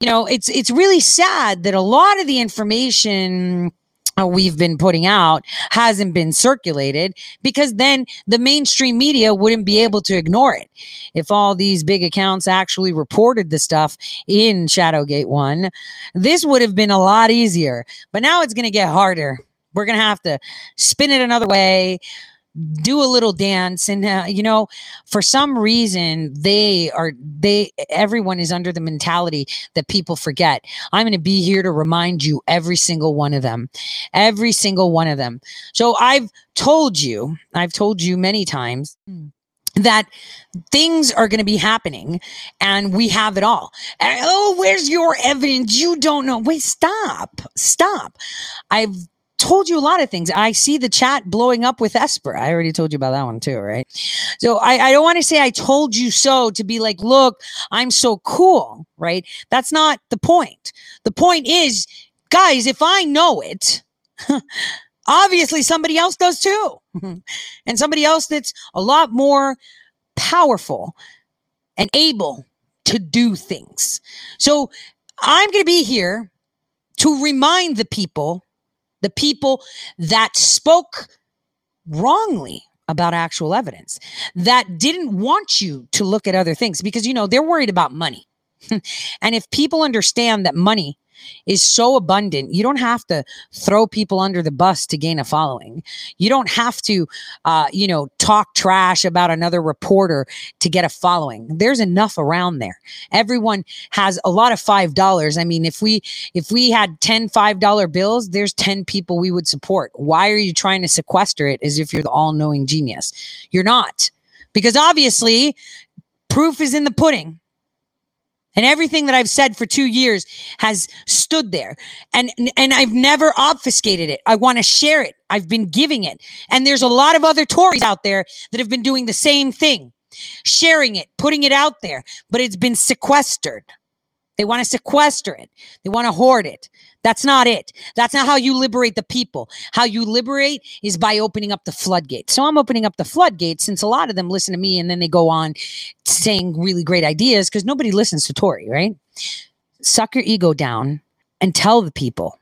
you know, it's it's really sad that a lot of the information uh, we've been putting out hasn't been circulated because then the mainstream media wouldn't be able to ignore it. If all these big accounts actually reported the stuff in Shadowgate 1, this would have been a lot easier. But now it's going to get harder. We're going to have to spin it another way do a little dance and uh, you know for some reason they are they everyone is under the mentality that people forget i'm going to be here to remind you every single one of them every single one of them so i've told you i've told you many times that things are going to be happening and we have it all. And, oh, where's your evidence? You don't know. Wait, stop. Stop. I've told you a lot of things. I see the chat blowing up with Esper. I already told you about that one too, right? So I, I don't want to say I told you so to be like, look, I'm so cool, right? That's not the point. The point is, guys, if I know it, obviously somebody else does too. and somebody else that's a lot more powerful and able to do things. So I'm going to be here to remind the people the people that spoke wrongly about actual evidence that didn't want you to look at other things because you know they're worried about money. And if people understand that money is so abundant. You don't have to throw people under the bus to gain a following. You don't have to, uh, you know, talk trash about another reporter to get a following. There's enough around there. Everyone has a lot of five dollars. I mean, if we if we had 10 five dollar bills, there's 10 people we would support. Why are you trying to sequester it as if you're the all knowing genius? You're not. Because obviously, proof is in the pudding. And everything that I've said for two years has stood there. And, and I've never obfuscated it. I want to share it. I've been giving it. And there's a lot of other Tories out there that have been doing the same thing, sharing it, putting it out there, but it's been sequestered. They want to sequester it. They want to hoard it. That's not it. That's not how you liberate the people. How you liberate is by opening up the floodgates. So I'm opening up the floodgates since a lot of them listen to me and then they go on saying really great ideas because nobody listens to Tori, right? Suck your ego down and tell the people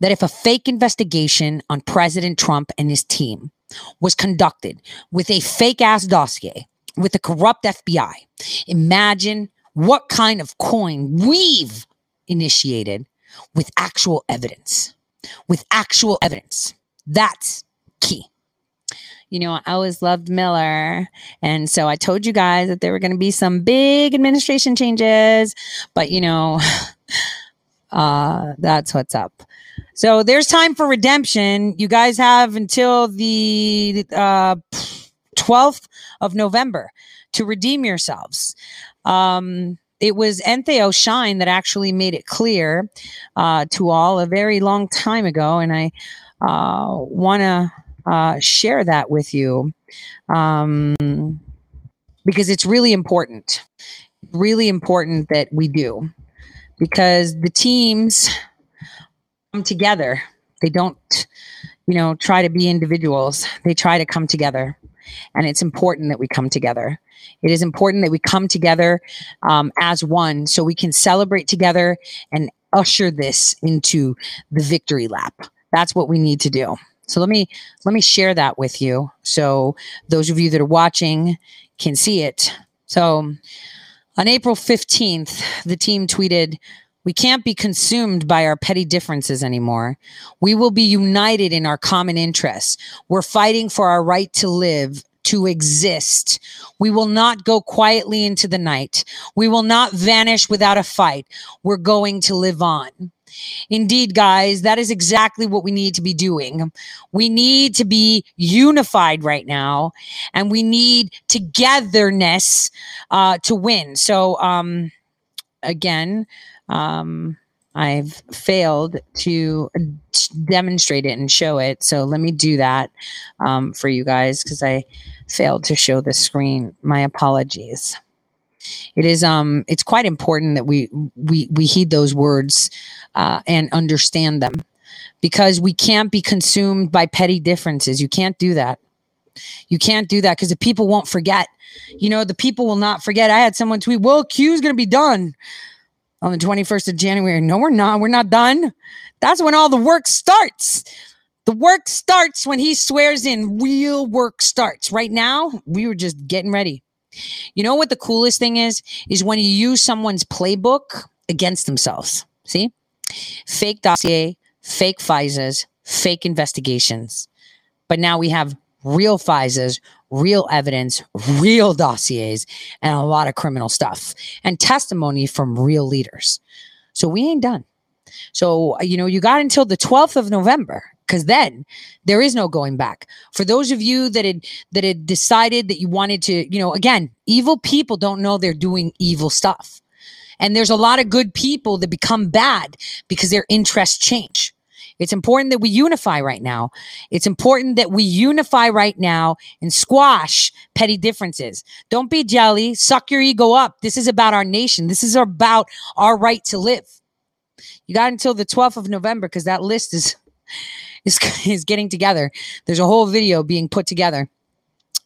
that if a fake investigation on President Trump and his team was conducted with a fake ass dossier with a corrupt FBI, imagine what kind of coin we've initiated with actual evidence. With actual evidence. That's key. You know, I always loved Miller. And so I told you guys that there were going to be some big administration changes, but you know, uh, that's what's up. So there's time for redemption. You guys have until the uh, 12th of November to redeem yourselves. Um, it was Entheo Shine that actually made it clear uh, to all a very long time ago, and I uh, want to uh, share that with you um, because it's really important. Really important that we do because the teams come together. They don't, you know, try to be individuals. They try to come together, and it's important that we come together. It is important that we come together um, as one so we can celebrate together and usher this into the victory lap. That's what we need to do. So let me let me share that with you so those of you that are watching can see it. So on April 15th, the team tweeted, we can't be consumed by our petty differences anymore. We will be united in our common interests. We're fighting for our right to live to exist. We will not go quietly into the night. We will not vanish without a fight. We're going to live on. Indeed, guys, that is exactly what we need to be doing. We need to be unified right now, and we need togetherness uh, to win. So, um, again, um, I've failed to demonstrate it and show it. So let me do that um, for you guys because I failed to show the screen. My apologies. It is um it's quite important that we we we heed those words uh, and understand them because we can't be consumed by petty differences. You can't do that. You can't do that because the people won't forget. You know, the people will not forget. I had someone tweet, "Well, Q's going to be done." On the 21st of January. No, we're not. We're not done. That's when all the work starts. The work starts when he swears in. Real work starts. Right now, we were just getting ready. You know what the coolest thing is? Is when you use someone's playbook against themselves. See? Fake dossier, fake FISAs, fake investigations. But now we have real FISAs, real evidence, real dossiers, and a lot of criminal stuff and testimony from real leaders. So we ain't done. So, you know, you got until the 12th of November because then there is no going back. For those of you that had that had decided that you wanted to, you know, again, evil people don't know they're doing evil stuff. And there's a lot of good people that become bad because their interests change. It's important that we unify right now. It's important that we unify right now and squash petty differences. Don't be jelly, suck your ego up. This is about our nation. This is about our right to live. You got until the 12th of November because that list is is is getting together. There's a whole video being put together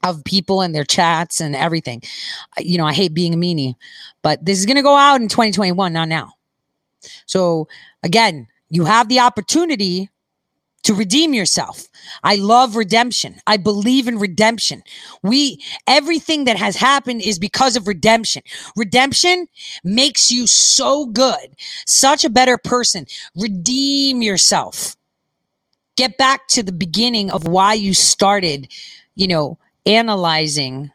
of people and their chats and everything. You know, I hate being a meanie, but this is going to go out in 2021, not now. So again, you have the opportunity to redeem yourself. I love redemption. I believe in redemption. We everything that has happened is because of redemption. Redemption makes you so good, such a better person. Redeem yourself. Get back to the beginning of why you started, you know, analyzing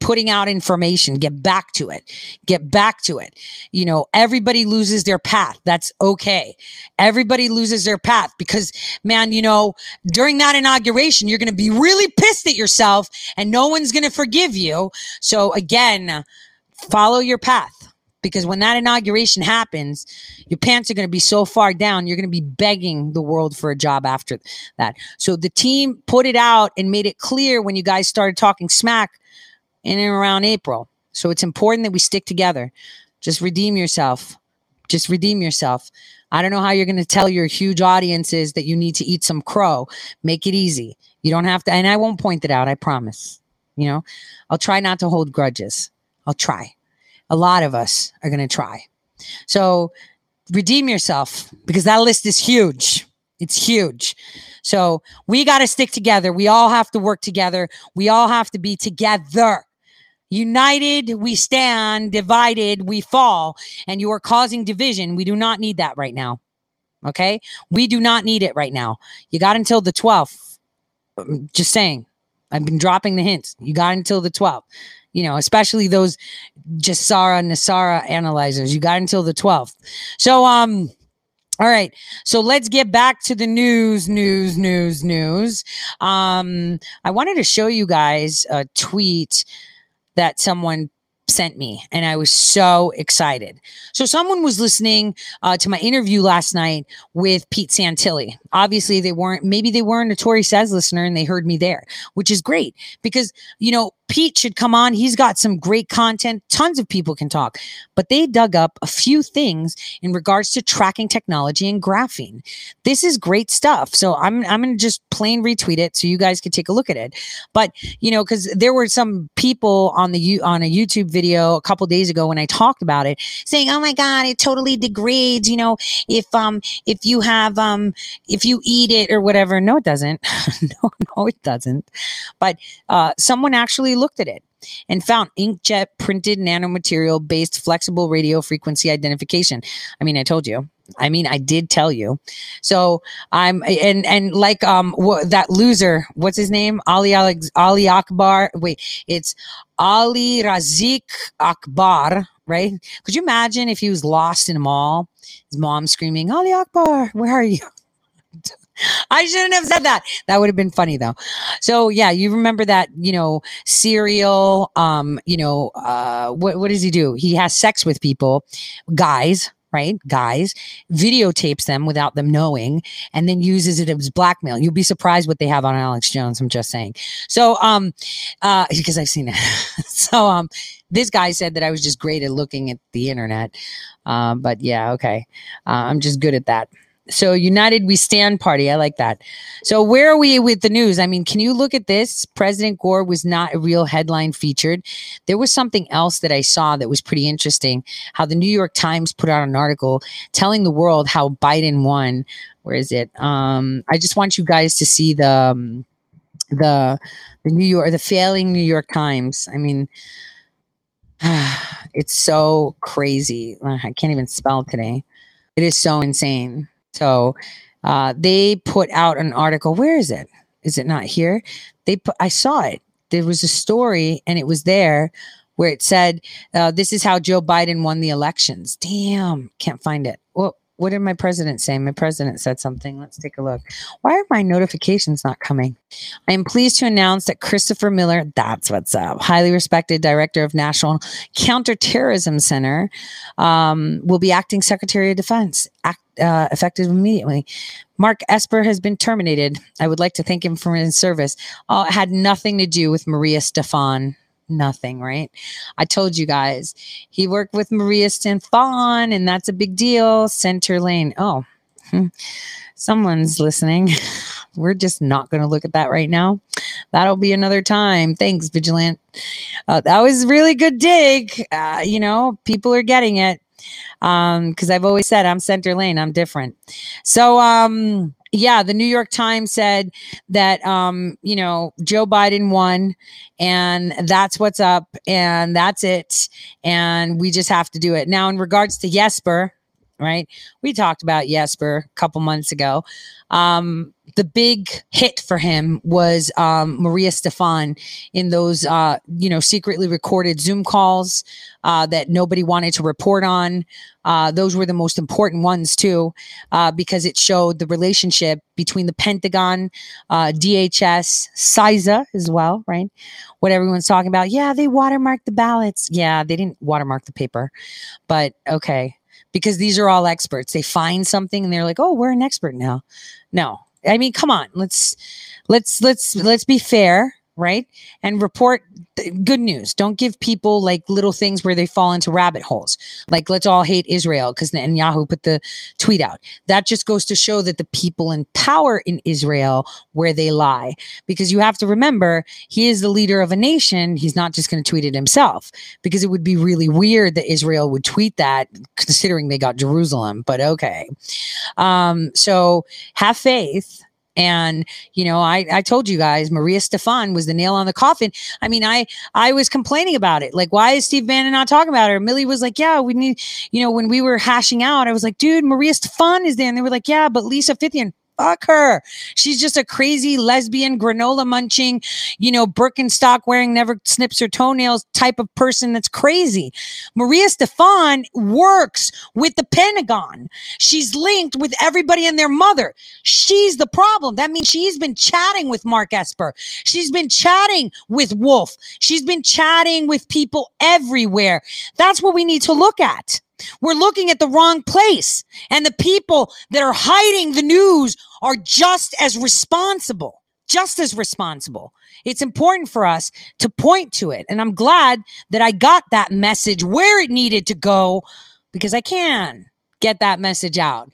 putting out information. Get back to it. Get back to it. You know everybody loses their path. That's okay. Everybody loses their path because man you know during that inauguration you're going to be really pissed at yourself and no one's going to forgive you. So again follow your path because when that inauguration happens your pants are going to be so far down you're going to be begging the world for a job after that. So the team put it out and made it clear when you guys started talking smack in and around April. So it's important that we stick together. Just redeem yourself. Just redeem yourself. I don't know how you're going to tell your huge audiences that you need to eat some crow. Make it easy. You don't have to, and I won't point it out, I promise. You know, I'll try not to hold grudges. I'll try. A lot of us are going to try. So redeem yourself because that list is huge. It's huge. So we got to stick together. We all have to work together. We all have to be together. United, we stand. Divided, we fall. And you are causing division. We do not need that right now. Okay. We do not need it right now. You got until the 12th. Um, just saying. I've been dropping the hints. You got until the 12th. You know, especially those GESARA NESARA analyzers. You got until the 12th. So, um, all right. So let's get back to the news, news, news, news. Um, I wanted to show you guys a tweet that someone sent me and i was so excited. So someone was listening uh, to my interview last night with pete santilli. Obviously they weren't maybe they weren't a tori says listener and they heard me there which is great because you know Pete should come on. He's got some great content. Tons of people can talk, but they dug up a few things in regards to tracking technology and graphene. This is great stuff. So I'm I'm going to just plain retweet it so you guys can take a look at it. But you know, because there were some people on the on a YouTube video a couple days ago when I talked about it, saying, "Oh my God, it totally degrades." You know, if um if you have um if you eat it or whatever. No, it doesn't. no, no, it doesn't. But uh, someone actually looked at it and found inkjet printed nanomaterial based flexible radio frequency identification. I mean, I told you. I mean, I did tell you. So I'm and and like um that loser, what's his name? Ali Alex Ali Akbar. Wait, it's Ali Razik Akbar right? Could you imagine if he was lost in a mall, his mom screaming, Ali Akbar, where are you? I shouldn't have said that. That would have been funny though. So yeah, you remember that, you know, serial, um, you know, uh, what, what does he do? He has sex with people, guys, right? Guys, videotapes them without them knowing, and then uses it as blackmail. You'll be surprised what they have on Alex Jones. I'm just saying. So, um, uh, because I've seen it. so, um, this guy said that I was just great at looking at the internet. Um, but yeah, okay. Uh, I'm just good at that. So United We Stand party. I like that. So where are we with the news? I mean, can you look at this? President Gore was not a real headline featured. There was something else that I saw that was pretty interesting. How the New York Times put out an article telling the world how Biden won. Where is it? Um, I just want you guys to see the um, the the New York the failing New York Times. I mean, it's so crazy. I can't even spell today. It is so insane. So uh, they put out an article. Where is it? Is it not here? They put. I saw it. There was a story, and it was there where it said, uh, "This is how Joe Biden won the elections." Damn, can't find it. Well, what did my president say? My president said something. Let's take a look. Why are my notifications not coming? I am pleased to announce that Christopher Miller, that's what's up, highly respected director of National Counterterrorism Center, um, will be acting Secretary of Defense, act, uh, effective immediately. Mark Esper has been terminated. I would like to thank him for his service. Uh, it had nothing to do with Maria Stephan nothing, right? I told you guys he worked with Maria Stephan, and that's a big deal. Center Lane. Oh, hmm. someone's listening. We're just not going to look at that right now. That'll be another time. Thanks, Vigilant. Uh, that was really good dig. Uh, you know, people are getting it um because i've always said i'm center lane i'm different so um yeah the new york times said that um you know joe biden won and that's what's up and that's it and we just have to do it. Now in regards to jesper right we talked about jesper a couple months ago. Um the big hit for him was um, Maria Stephan in those, uh, you know, secretly recorded Zoom calls uh, that nobody wanted to report on. Uh, those were the most important ones too, uh, because it showed the relationship between the Pentagon, uh, DHS, CISA as well, right? What everyone's talking about. Yeah, they watermarked the ballots. Yeah, they didn't watermark the paper, but okay. Because these are all experts. They find something and they're like, oh, we're an expert now. No, I mean, come on, let's let's let's let's be fair, right? And report good news. Don't give people like little things where they fall into rabbit holes. Like let's all hate Israel because Netanyahu put the tweet out. That just goes to show that the people in power in Israel where they lie. Because you have to remember, he is the leader of a nation. He's not just going to tweet it himself. Because it would be really weird that Israel would tweet that, considering they got Jerusalem. But okay. Um, so have faith and you know i i told you guys maria stephan was the nail on the coffin. I mean i i was complaining about it. Like why is steve bannon not talking about her? Millie was like yeah we need you know when we were hashing out i was like dude maria stephan is there. And they were like yeah but lisa fithian fuck her. She's just a crazy lesbian, granola munching, you know, Birkenstock wearing, never snips her toenails type of person that's crazy. Maria Stephan works with the Pentagon. She's linked with everybody and their mother. She's the problem. That means she's been chatting with Mark Esper. She's been chatting with Wolf. She's been chatting with people everywhere. That's what we need to look at. We're looking at the wrong place. And the people that are hiding the news are just as responsible, just as responsible. It's important for us to point to it. And I'm glad that I got that message where it needed to go because I can get that message out.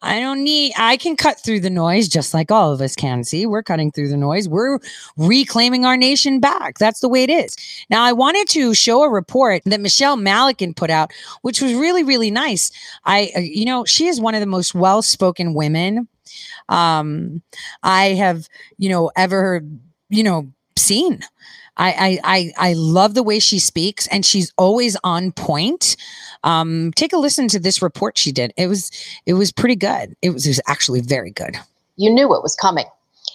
I don't need, I can cut through the noise just like all of us can see. We're cutting through the noise. We're reclaiming our nation back. That's the way it is. Now, I wanted to show a report that Michelle Malkin put out, which was really, really nice. I, uh, you know, she is one of the most well spoken women um, I have, you know, ever, you know, seen. I, I I I love the way she speaks, and she's always on point. Um, take a listen to this report she did. It was it was pretty good. It was, it was actually very good. You knew it was coming.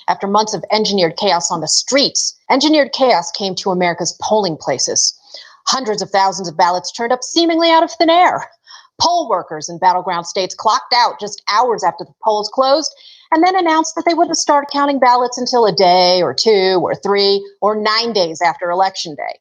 After months of engineered chaos on the streets, engineered chaos came to America's polling places. Hundreds of thousands of ballots turned up seemingly out of thin air. Poll workers in battleground states clocked out just hours after the polls closed and then announced that they wouldn't start counting ballots until a day or two or three or nine days after Election Day.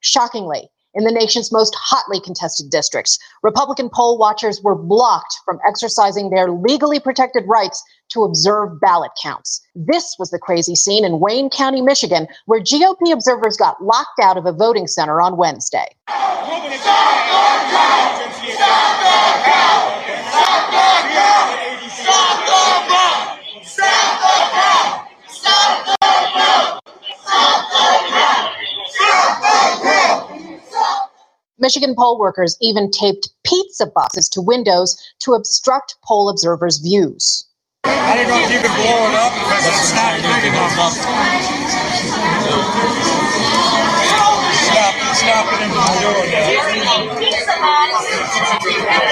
Shockingly, in the nation's most hotly contested districts, Republican poll watchers were blocked from exercising their legally protected rights to observe ballot counts. This was the crazy scene in Wayne County, Michigan, where GOP observers got locked out of a voting center on Wednesday. Michigan poll workers even taped pizza boxes to windows to obstruct poll observers' views. I didn't know if you could blow it up because it's not big enough up. Stop, stop it into doing that.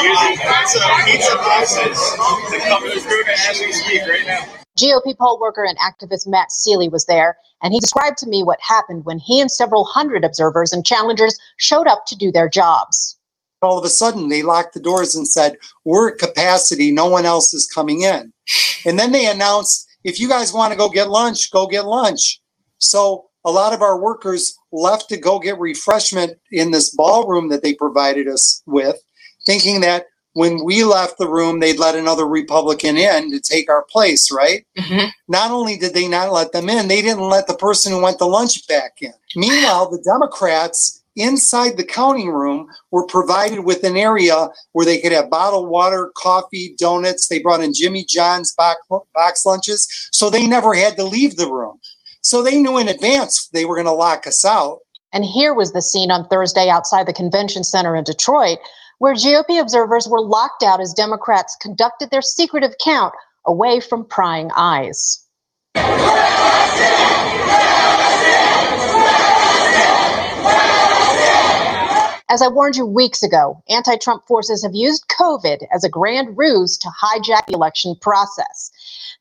Using pizza, pizza boxes to cover the food as we speak right now. GOP poll worker and activist Matt Seeley was there, and he described to me what happened when he and several hundred observers and challengers showed up to do their jobs. all of a sudden they locked the doors and said, We're at capacity, no one else is coming in. And then they announced, if you guys want to go get lunch, go get lunch. So a lot of our workers left to go get refreshment in this ballroom that they provided us with, thinking that when we left the room, they'd let another Republican in to take our place, right? Mm-hmm. Not only did they not let them in, they didn't let the person who went to lunch back in. Meanwhile, the Democrats inside the counting room were provided with an area where they could have bottled water, coffee, donuts. They brought in Jimmy John's box, box lunches, so they never had to leave the room. So they knew in advance they were going to lock us out. And here was the scene on Thursday outside the convention center in Detroit, where GOP observers were locked out as Democrats conducted their secretive count away from prying eyes. As I warned you weeks ago, anti Trump forces have used COVID as a grand ruse to hijack the election process.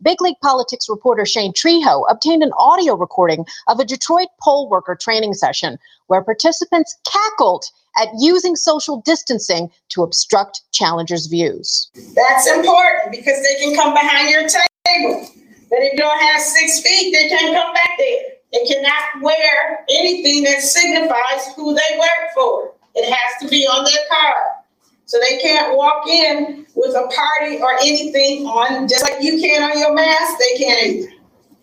Big League Politics reporter Shane Trejo obtained an audio recording of a Detroit poll worker training session where participants cackled at using social distancing to obstruct challengers' views. That's important because they can come behind your table. But if you don't have six feet, they can't come back there. They cannot wear anything that signifies who they work for. It has to be on their card. So they can't walk in with a party or anything on, just like you can on your mask, they can't either.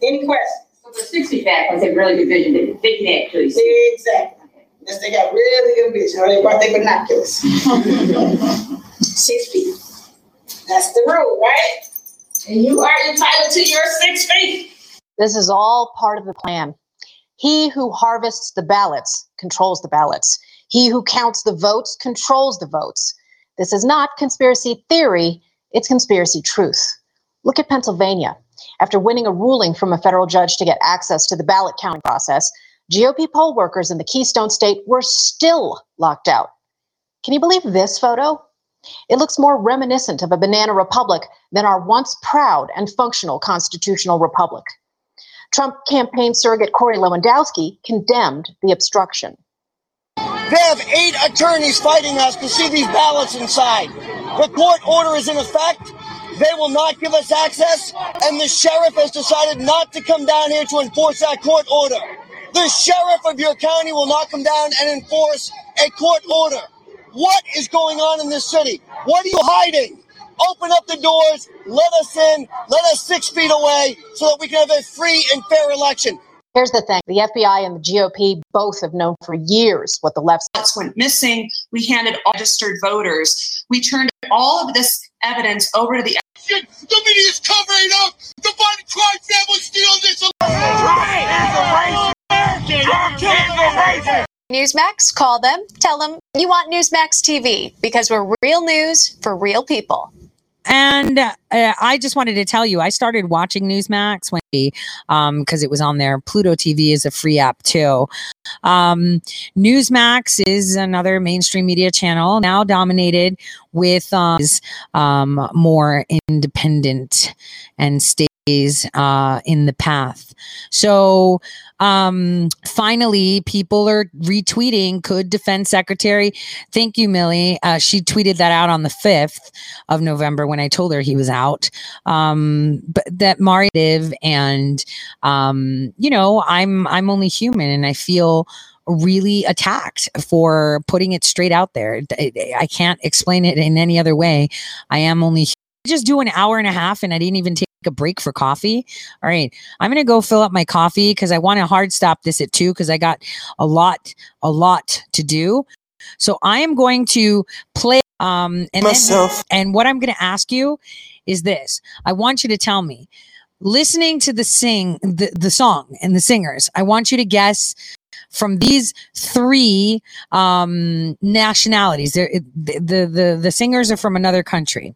Any questions? So the sixty back was a really good vision. They, they can actually see. Exactly. Yes, they got really good vision, or they brought their binoculars. Six feet. That's the rule, right? And you are entitled to your six feet. This is all part of the plan. He who harvests the ballots controls the ballots. He who counts the votes controls the votes. This is not conspiracy theory, it's conspiracy truth. Look at Pennsylvania. After winning a ruling from a federal judge to get access to the ballot counting process, GOP poll workers in the Keystone State were still locked out. Can you believe this photo? It looks more reminiscent of a banana republic than our once proud and functional constitutional republic. Trump campaign surrogate Corey Lewandowski condemned the obstruction. They have eight attorneys fighting us to see these ballots inside. The court order is in effect. They will not give us access, and the sheriff has decided not to come down here to enforce that court order. The sheriff of your county will not come down and enforce a court order. What is going on in this city? What are you hiding? Open up the doors, let us in, let us six feet away so that we can have a free and fair election. Here's the thing the FBI and the GOP both have known for years what the left ballots went missing. We handed all registered voters. We turned all of this evidence over to the The media is covering up the Biden crime family stealing this Newsmax, call them, tell them you want Newsmax TV because we're real news for real people. And uh, I just wanted to tell you, I started watching Newsmax when um because it was on there. Pluto TV is a free app too. Um, Newsmax is another mainstream media channel now dominated with um, is, um more independent and stays uh in the path. So um finally people are retweeting could defense secretary thank you millie. Uh, she tweeted that out on the 5th of november when i told her he was out. Um but that mario and um you know i'm i'm only human and i feel really attacked for putting it straight out there. I- i can't explain it in any other way. I am only just do an hour and a half and i didn't even take a break for coffee. All right i'm gonna go fill up my coffee because i want to hard stop this at two because i got a lot a lot to do. So i am going to play um and then- Myself. and what i'm going to ask you is this. I want you to tell me listening to the sing the, the song and the singers i want you to guess from these three um nationalities. The the the singers are from another country.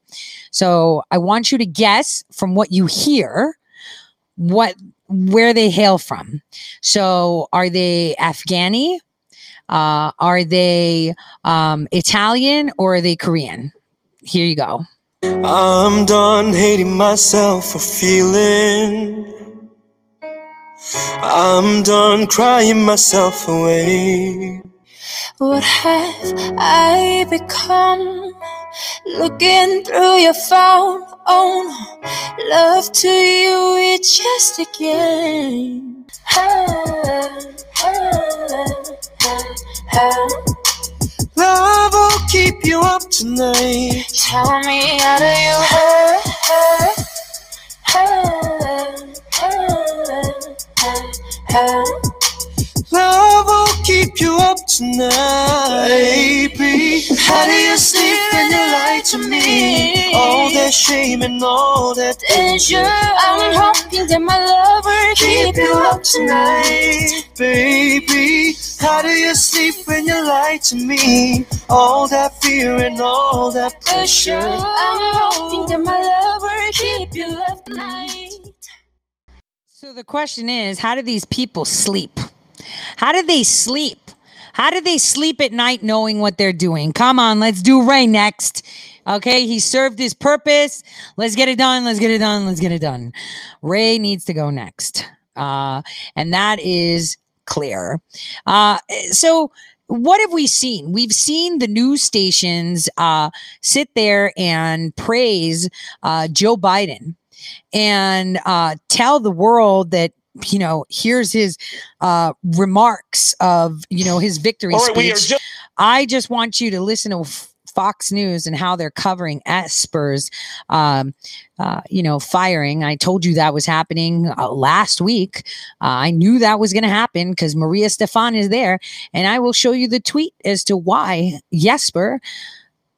So i want you to guess from what you hear what where they hail from. So are they afghani? Uh are they um italian or are they korean? Here you go. I'm done hating myself for feeling. I'm done crying myself away. What have I become? Looking through your phone, oh no, love to you, it's just a game. Love will keep you up tonight. Tell me how do you hurt, Love will keep you up tonight. Baby, how do you sleep when you lie to me? All that shame and all that danger. I'm hoping that my love will keep you up tonight. Baby, how do you sleep when you lie to me? All that fear and all that pressure. I'm hoping that my love will keep you up tonight. So the question is, how do these people sleep? How do they sleep? How do they sleep at night knowing what they're doing? Come on, let's do Ray next. Okay, he served his purpose. Let's get it done. Let's get it done. Let's get it done. Ray needs to go next. Uh, and that is clear. Uh, so what have we seen? We've seen the news stations uh, sit there and praise uh, Joe Biden and uh, tell the world that you know here's his uh, remarks of you know his victory right, speech. ju- I just want you to listen to Fox News and how they're covering Esper's, um, uh, you know, firing. I told you that was happening uh, last week. Uh, I knew that was going to happen because Maria Stephan is there, and I will show you the tweet as to why Jesper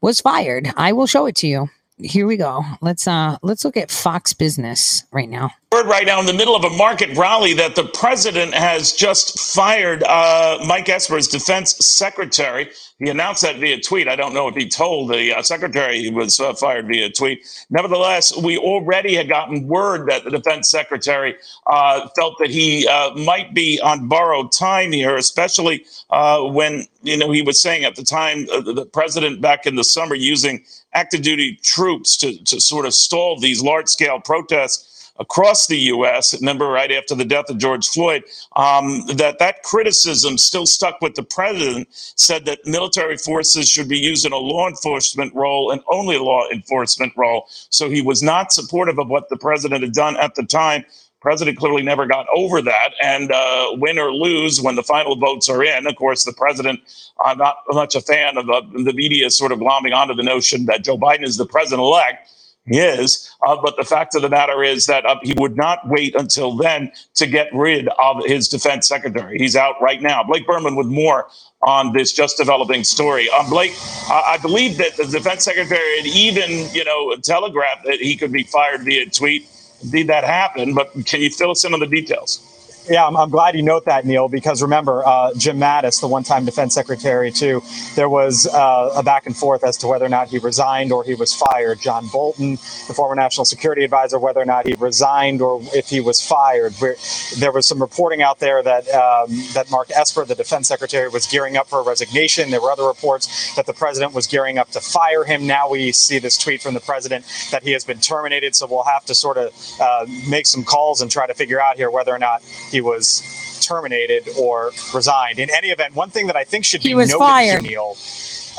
was fired. I will show it to you. Here we go. Let's uh let's look at Fox Business right now. Word right now in the middle of a market rally that the president has just fired uh, Mike Esper as defense secretary. He announced that via tweet. I don't know if he told the uh, secretary he was uh, fired via tweet. Nevertheless, we already had gotten word that the defense secretary uh, felt that he uh, might be on borrowed time here, especially uh, when you know he was saying at the time the president back in the summer using active duty troops to, to sort of stall these large scale protests across the U.S. Remember, right after the death of George Floyd, um, that that criticism still stuck with the president. Said that military forces should be used in a law enforcement role and only law enforcement role. So he was not supportive of what the president had done at the time. President clearly never got over that, and uh, win or lose when the final votes are in. Of course, the president, uh, not much a fan of uh, the media, sort of glomming onto the notion that Joe Biden is the president elect. Is, uh, but the fact of the matter is that uh, he would not wait until then to get rid of his defense secretary. He's out right now. Blake Burman with more on this just developing story. Um, Blake, I believe that the defense secretary had even, you know, telegraphed that he could be fired via tweet. Did that happen? But can you fill us in on the details? Yeah, I'm, I'm glad you note that, Neil, because remember, uh, Jim Mattis, the one time defense secretary, too, there was uh, a back and forth as to whether or not he resigned or he was fired. John Bolton, the former national security advisor, whether or not he resigned or if he was fired. Where, there was some reporting out there that, um, that Mark Esper, the defense secretary, was gearing up for a resignation. There were other reports that the president was gearing up to fire him. Now we see this tweet from the president that he has been terminated. So we'll have to sort of uh, make some calls and try to figure out here whether or not he was terminated or resigned. In any event, one thing that I think should He be was noted, fired. Neil,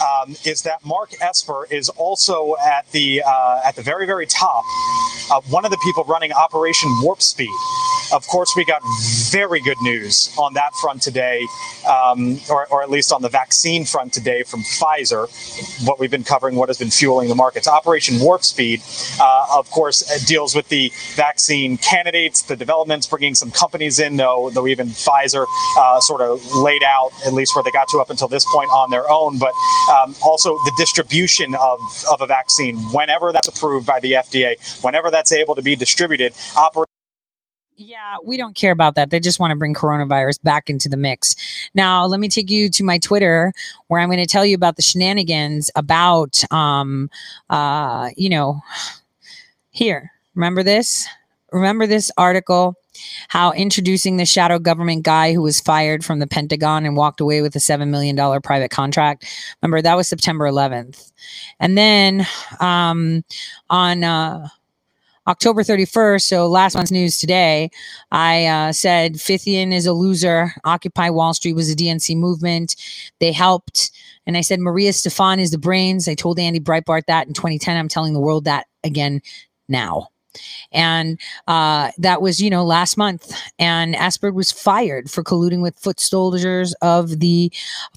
um, is that Mark Esper is also at the uh, at the very very top, uh, one of the people running Operation Warp Speed. Of course, we got very good news on that front today, um, or, or at least on the vaccine front today from Pfizer. What we've been covering, what has been fueling the markets. Operation Warp Speed, uh, of course, uh, deals with the vaccine candidates, the developments, bringing some companies in, though, though even Pfizer uh, sort of laid out, at least where they got to up until this point, on their own. But um, also the distribution of, of a vaccine, whenever that's approved by the FDA, whenever that's able to be distributed, operation. Yeah, we don't care about that. They just want to bring coronavirus back into the mix. Now, let me take you to my Twitter where I'm going to tell you about the shenanigans about um uh you know here. Remember this? Remember this article how introducing the shadow government guy who was fired from the Pentagon and walked away with a 7 million dollar private contract. Remember that was September 11th. And then um on uh October 31st, so last month's news today, I uh, said Fithian is a loser. Occupy Wall Street was a DNC movement. They helped. And I said Maria Stephan is the brains. I told Andy Breitbart that in 2010. I'm telling the world that again now. And uh, that was, you know, last month. And Asperg was fired for colluding with foot soldiers of the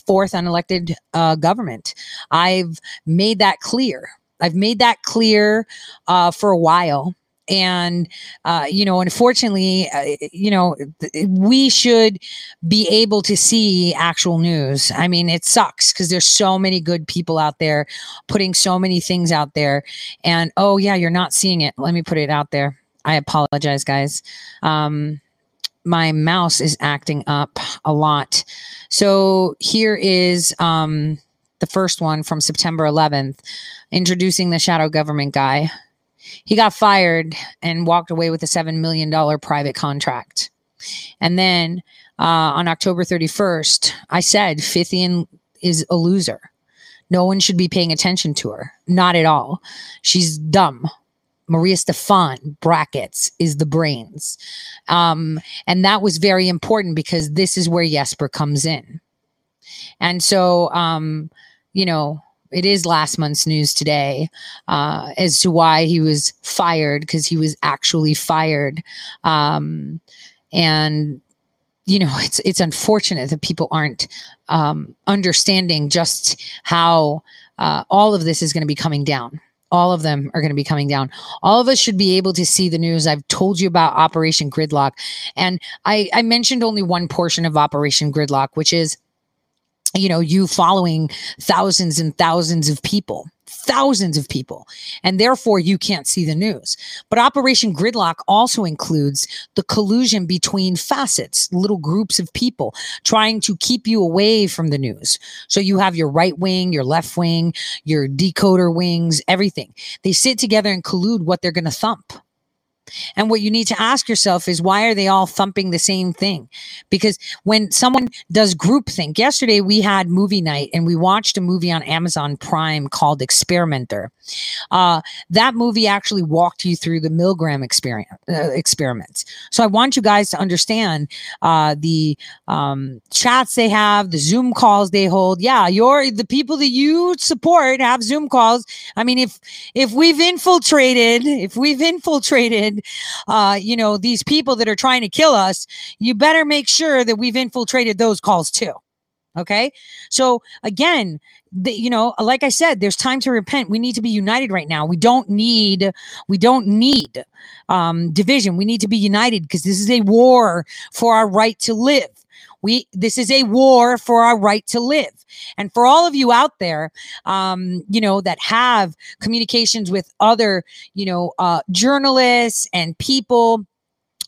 fourth unelected uh, government. I've made that clear. I've made that clear uh, for a while. And, uh, you know, unfortunately, uh, you know, th- we should be able to see actual news. I mean, it sucks because there's so many good people out there putting so many things out there. And, oh, yeah, you're not seeing it. Let me put it out there. I apologize, guys. Um, my mouse is acting up a lot. So here is um, the first one from September 11th, introducing the shadow government guy. He got fired and walked away with a $7 million private contract. And then uh, on October 31st, I said Fithian is a loser. No one should be paying attention to her. Not at all. She's dumb. Maria Stephan brackets is the brains. Um, and that was very important because this is where Jesper comes in. And so, um, you know, it is last month's news today uh, as to why he was fired because he was actually fired. Um, and you know it's it's unfortunate that people aren't um, understanding just how uh, all of this is going to be coming down. All of them are going to be coming down. All of us should be able to see the news. I've told you about operation gridlock. And i i mentioned only one portion of operation gridlock which is you know you following thousands and thousands of people thousands of people and therefore you can't see the news. But operation gridlock also includes the collusion between facets little groups of people trying to keep you away from the news. So you have your right wing your left wing your decoder wings everything. They sit together and collude what they're going to thump and what you need to ask yourself is why are they all thumping the same thing? Because when someone does groupthink, yesterday we had movie night and we watched a movie on Amazon Prime called Experimenter. Uh, that movie actually walked you through the Milgram experience uh, experiments. So I want you guys to understand uh, the um, chats they have, the Zoom calls they hold. Yeah, you're the people that you support have Zoom calls. I mean, if if we've infiltrated, if we've infiltrated, uh, you know, these people that are trying to kill us, you better make sure that we've infiltrated those calls too. Okay. So again, the, you know, like I said, there's time to repent. We need to be united right now. We don't need, we don't need um, division. We need to be united because this is a war for our right to live. We, this is a war for our right to live. And for all of you out there, um, you know, that have communications with other, you know, uh, journalists and people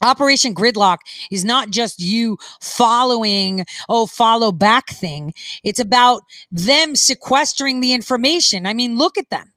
Operation Gridlock is not just you following, oh, follow back thing. It's about them sequestering the information. I mean, look at them.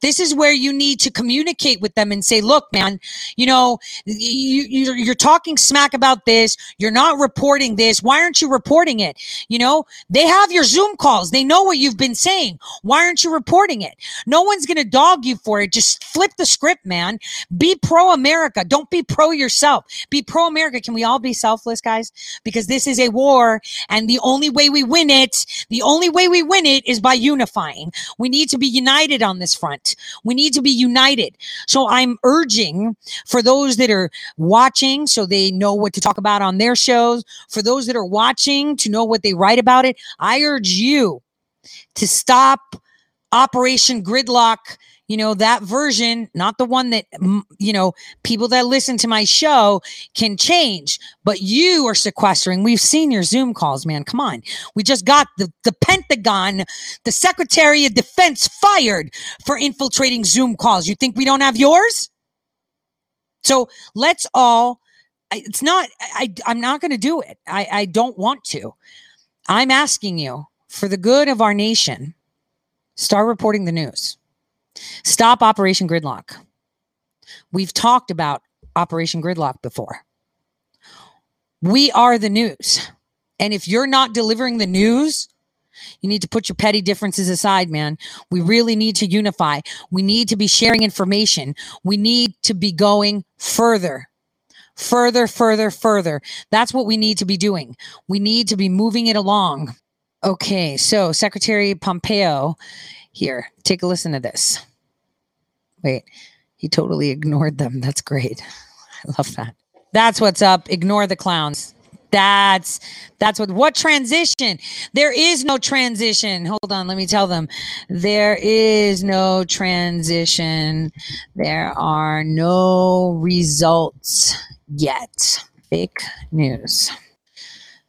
This is where you need to communicate with them and say, look, man, you know, you, you're, you're talking smack about this. You're not reporting this. Why aren't you reporting it? You know, they have your Zoom calls. They know what you've been saying. Why aren't you reporting it? No one's going to dog you for it. Just flip the script, man. Be pro America. Don't be pro yourself. Be pro America. Can we all be selfless, guys? Because this is a war and the only way we win it, the only way we win it is by unifying. We need to be united on this front. We need to be united. So I'm urging for those that are watching so they know what to talk about on their shows, for those that are watching to know what they write about it, I urge you to stop Operation Gridlock you know that version not the one that you know people that listen to my show can change but you are sequestering. We've seen your zoom calls man. Come on. We just got the, the pentagon the secretary of defense fired for infiltrating zoom calls. You think we don't have yours? So let's all it's not I i'm not going to do it. I i don't want to. I'm asking you for the good of our nation start reporting the news Stop Operation Gridlock. We've talked about Operation Gridlock before. We are the news. And if you're not delivering the news, you need to put your petty differences aside, man. We really need to unify. We need to be sharing information. We need to be going further, further, further, further. That's what we need to be doing. We need to be moving it along. Okay, so Secretary Pompeo here, take a listen to this. Wait, he totally ignored them. That's great. I love that. That's what's up. Ignore the clowns. That's that's what what transition? There is no transition. Hold on, let me tell them. There is no transition. There are no results yet. Fake news.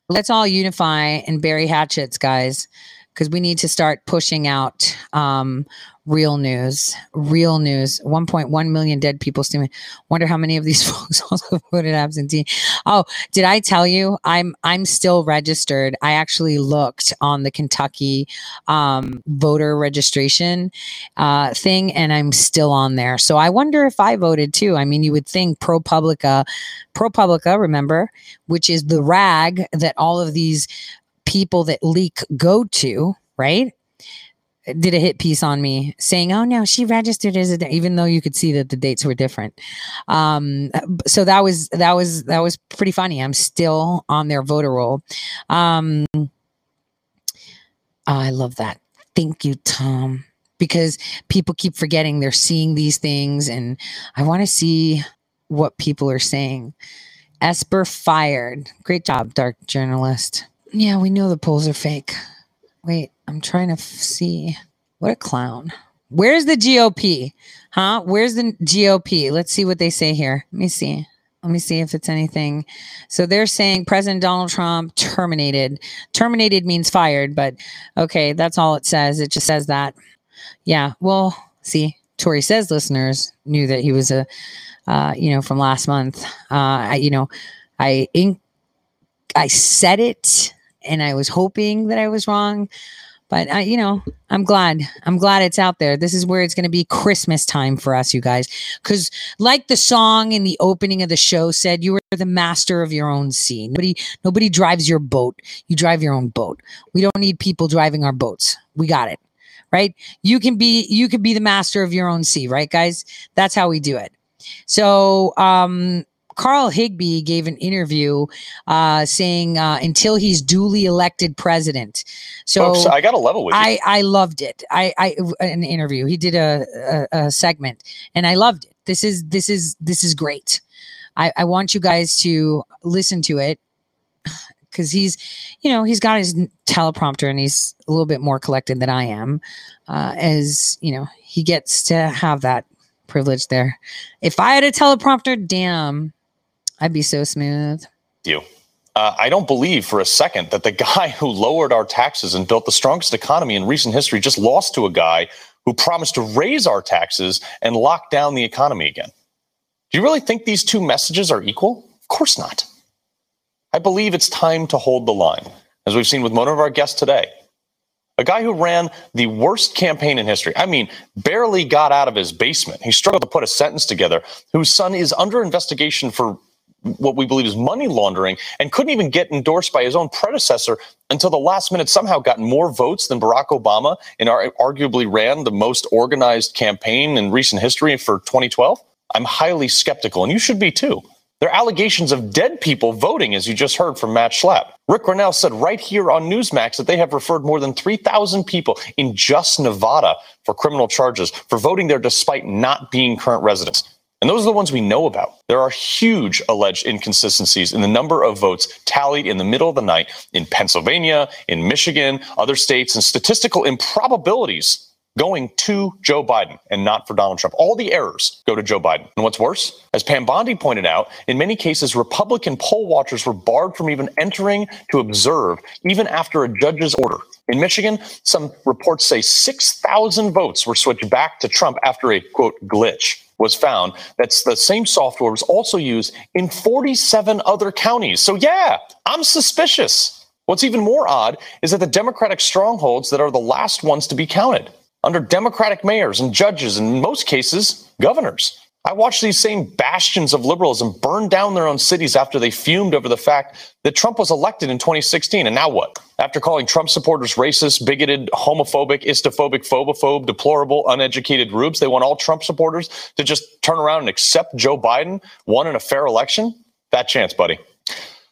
Let's all unify and bury hatchets, guys, because we need to start pushing out um, real news. Real news. 1.1 million dead people. Still, wonder how many of these folks also voted absentee. Oh, did I tell you I'm I'm still registered? I actually looked on the Kentucky um, voter registration uh, thing, and I'm still on there. So I wonder if I voted too. I mean, you would think ProPublica, ProPublica, remember, which is the rag that all of these people that leak go to, right? did a hit piece on me saying, "Oh no, she registered as a," even though you could see that the dates were different. Um, so that was that was that was pretty funny. I'm still on their voter roll. Um, I love that. Thank you, Tom, because people keep forgetting they're seeing these things, and I want to see what people are saying. Esper fired. Great job, dark journalist. Yeah, we know the polls are fake. Wait, I'm trying to f- see. What a clown. Where's the GOP? Huh? Where's the GOP? Let's see what they say here. Let me see. Let me see if it's anything. So they're saying President Donald Trump terminated. Terminated means fired, but okay, that's all it says. It just says that. Yeah. Well, see, Tori says listeners knew that he was a, uh, you know, from last month. Uh, I, you know, I in, I said it and I was hoping that I was wrong. But I, you know, I'm glad. I'm glad it's out there. This is where it's going to be Christmas time for us, you guys. Because, like the song in the opening of the show said, you are the master of your own sea. Nobody, nobody drives your boat. You drive your own boat. We don't need people driving our boats. We got it, right? You can be, you can be the master of your own sea, right, guys? That's how we do it. So, um, Karl Higbie gave an interview uh, saying uh, until he's duly elected president. So Folks, I got a level with you. I, I loved it. I, I an interview. He did a, a, a segment, and I loved it. This is this is this is great. I, I want you guys to listen to it because he's, you know, he's got his teleprompter and he's a little bit more collected than I am. Uh, as you know, he gets to have that privilege there. If I had a teleprompter, damn, I'd be so smooth. you. Uh, I don't believe for a second that the guy who lowered our taxes and built the strongest economy in recent history just lost to a guy who promised to raise our taxes and lock down the economy again. Do you really think these two messages are equal? Of course not. I believe it's time to hold the line, as we've seen with one of our guests today. A guy who ran the worst campaign in history. I mean, barely got out of his basement. He struggled to put a sentence together, whose son is under investigation for what we believe is money laundering and couldn't even get endorsed by his own predecessor until the last minute somehow got more votes than Barack Obama and arguably ran the most organized campaign in recent history for 2012? I'm highly skeptical, and you should be too. There are allegations of dead people voting, as you just heard from Matt Schlapp. Ric Grenell said right here on Newsmax that they have referred more than 3,000 people in just Nevada for criminal charges for voting there despite not being current residents. And those are the ones we know about. There are huge alleged inconsistencies in the number of votes tallied in the middle of the night in Pennsylvania, in Michigan, other states, and statistical improbabilities going to Joe Biden and not for Donald Trump. All the errors go to Joe Biden. And what's worse, as Pam Bondi pointed out, in many cases, Republican poll watchers were barred from even entering to observe, even after a judge's order. In Michigan, some reports say 6,000 votes were switched back to Trump after a quote glitch was found. That's the same software was also used in 47 other counties. So yeah, I'm suspicious. What's even more odd is that the Democratic strongholds that are the last ones to be counted under Democratic mayors and judges, and in most cases, governors. I watched these same bastions of liberalism burn down their own cities after they fumed over the fact that Trump was elected in 2016. And now what? After calling Trump supporters racist, bigoted, homophobic, istophobic, phobophobe, deplorable, uneducated rubes, they want all Trump supporters to just turn around and accept Joe Biden won in a fair election? That chance, buddy.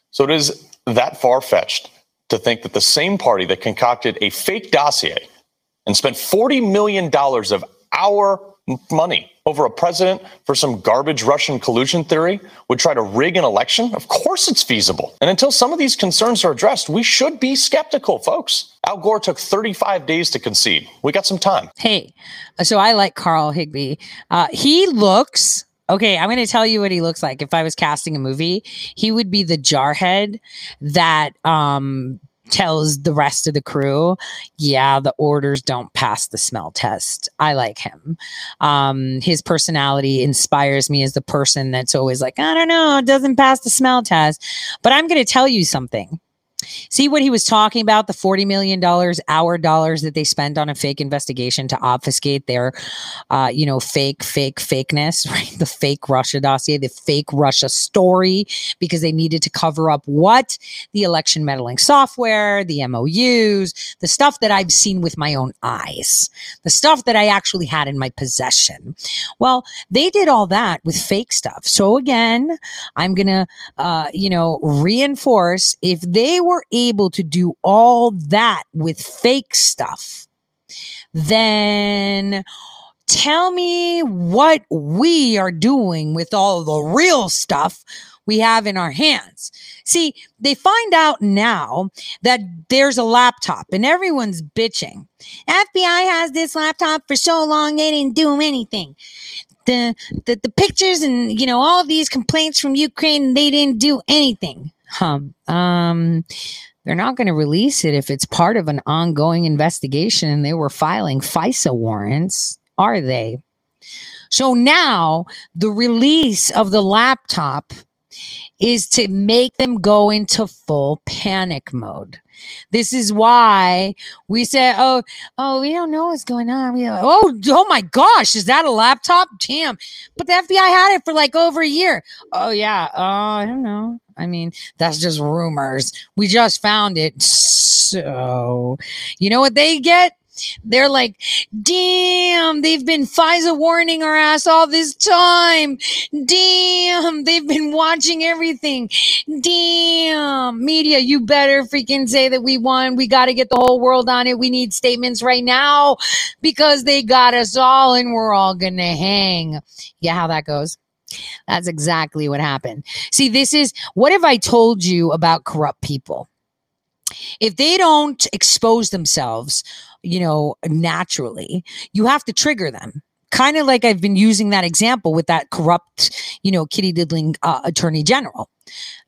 So it is that far fetched to think that the same party that concocted a fake dossier and spent $40 million of our money over a president for some garbage Russian collusion theory would try to rig an election? Of course it's feasible. And until some of these concerns are addressed, we should be skeptical, folks. Al Gore took 35 days to concede. We got some time. Hey, so I like Karl Higbie. Uh, he looks Okay, I'm going to tell you what he looks like. If I was casting a movie, he would be the jarhead that um tells the rest of the crew, yeah, the orders don't pass the smell test. I like him. Um, his personality inspires me as the person that's always like, I don't know, it doesn't pass the smell test. But I'm going to tell you something. See what he was talking about the $40 million, our dollars that they spent on a fake investigation to obfuscate their, uh, you know, fake, fake, fakeness, right? The fake Russia dossier, the fake Russia story, because they needed to cover up what? The election meddling software, the MOUs, the stuff that I've seen with my own eyes, the stuff that I actually had in my possession. Well, they did all that with fake stuff. So again, I'm going to, uh, you know, reinforce if they were able to do all that with fake stuff, then tell me what we are doing with all the real stuff we have in our hands. See, they find out now that there's a laptop and everyone's bitching. FBI has this laptop for so long, they didn't do anything. The, the, the pictures and, you know, all these complaints from Ukraine, they didn't do anything. Um, um, they're not going to release it if it's part of an ongoing investigation and they were filing FISA warrants, are they? So now the release of the laptop is to make them go into full panic mode. This is why we say, "Oh, oh, we don't know what's going on." We like, oh, oh my gosh, is that a laptop? Damn! But the FBI had it for like over a year. Oh yeah. Oh, I don't know. I mean, that's just rumors. We just found it. So, you know what they get? They're like, damn, they've been FISA warning our ass all this time. Damn, they've been watching everything. Damn, media, you better freaking say that we won. We got to get the whole world on it. We need statements right now because they got us all and we're all going to hang. Yeah, how that goes. That's exactly what happened. See, this is what have I told you about corrupt people? If they don't expose themselves, you know, naturally, you have to trigger them. Kind of like I've been using that example with that corrupt, you know, kitty diddling uh, attorney general.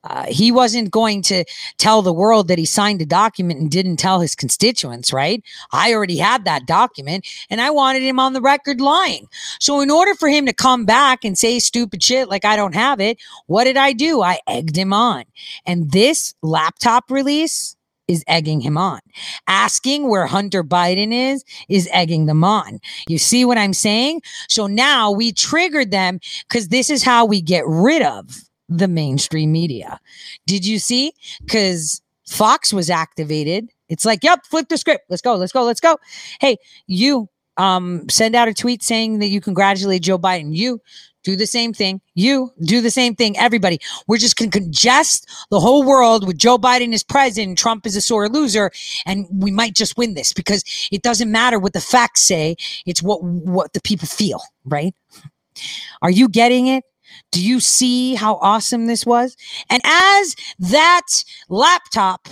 Uh, he wasn't going to tell the world that he signed a document and didn't tell his constituents, right? I already had that document and I wanted him on the record lying. So, in order for him to come back and say stupid shit like I don't have it, what did I do? I egged him on. And this laptop release is egging him on. Asking where Hunter Biden is is egging them on. You see what I'm saying? So now we triggered them because this is how we get rid of the mainstream media. Did you see? Because Fox was activated. It's like, yep, flip the script. Let's go, let's go, let's go. Hey, you um send out a tweet saying that you congratulate Joe Biden. You do the same thing. You do the same thing. Everybody. We're just going to congest the whole world with Joe Biden as president, Trump is a sore loser, and we might just win this because it doesn't matter what the facts say. It's what what the people feel, right? Are you getting it? Do you see how awesome this was? And as that laptop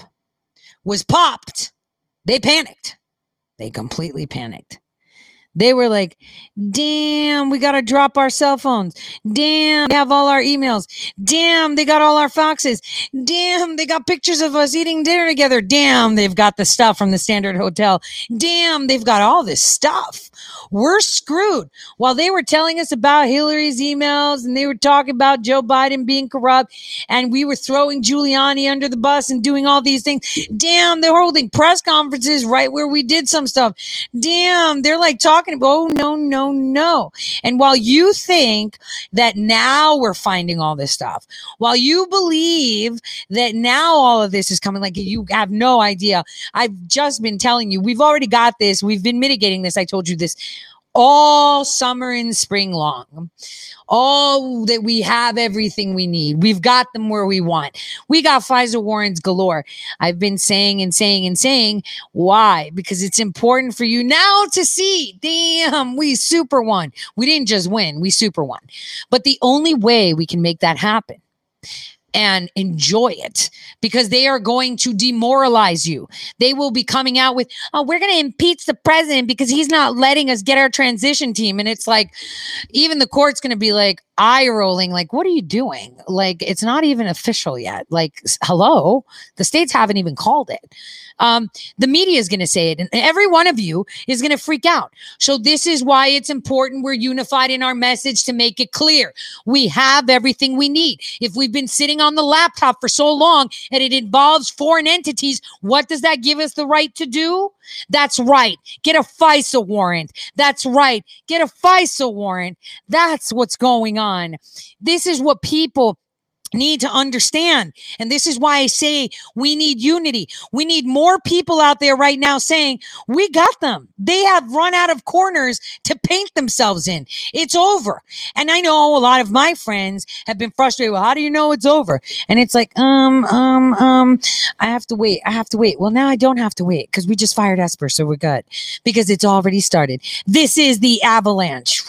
was popped, they panicked. They completely panicked. They were like, damn, we got to drop our cell phones. Damn, they have all our emails. Damn, they got all our foxes. Damn, they got pictures of us eating dinner together. Damn, they've got the stuff from the Standard Hotel. Damn, they've got all this stuff. We're screwed. While they were telling us about Hillary's emails and they were talking about Joe Biden being corrupt and we were throwing Giuliani under the bus and doing all these things. Damn, they're holding press conferences right where we did some stuff. Damn, they're like talking about, oh, no, no, no. And while you think that now we're finding all this stuff, while you believe that now all of this is coming, like you have no idea. I've just been telling you, we've already got this. We've been mitigating this. I told you this all summer and spring long. All that we have everything we need. We've got them where we want. We got FISA warrants galore. I've been saying and saying and saying why? Because it's important for you now to see. Damn, we super won. We didn't just win, we super won. But the only way we can make that happen and enjoy it because they are going to demoralize you. They will be coming out with, oh, we're going to impeach the president because he's not letting us get our transition team. And it's like, even the court's going to be like, eye rolling, like, what are you doing? Like, it's not even official yet. Like, hello, the states haven't even called it. Um, the media is going to say it, and every one of you is going to freak out. So, this is why it's important we're unified in our message to make it clear. We have everything we need. If we've been sitting on the laptop for so long and it involves foreign entities, what does that give us the right to do? That's right. Get a FISA warrant. That's right. Get a FISA warrant. That's what's going on. This is what people need to understand. And this is why I say we need unity. We need more people out there right now saying, we got them. They have run out of corners to paint themselves in. It's over. And I know a lot of my friends have been frustrated. Well, how do you know it's over? And it's like, um, um, um, I have to wait. I have to wait. Well, now I don't have to wait because we just fired Esper. So we're good because it's already started. This is the avalanche.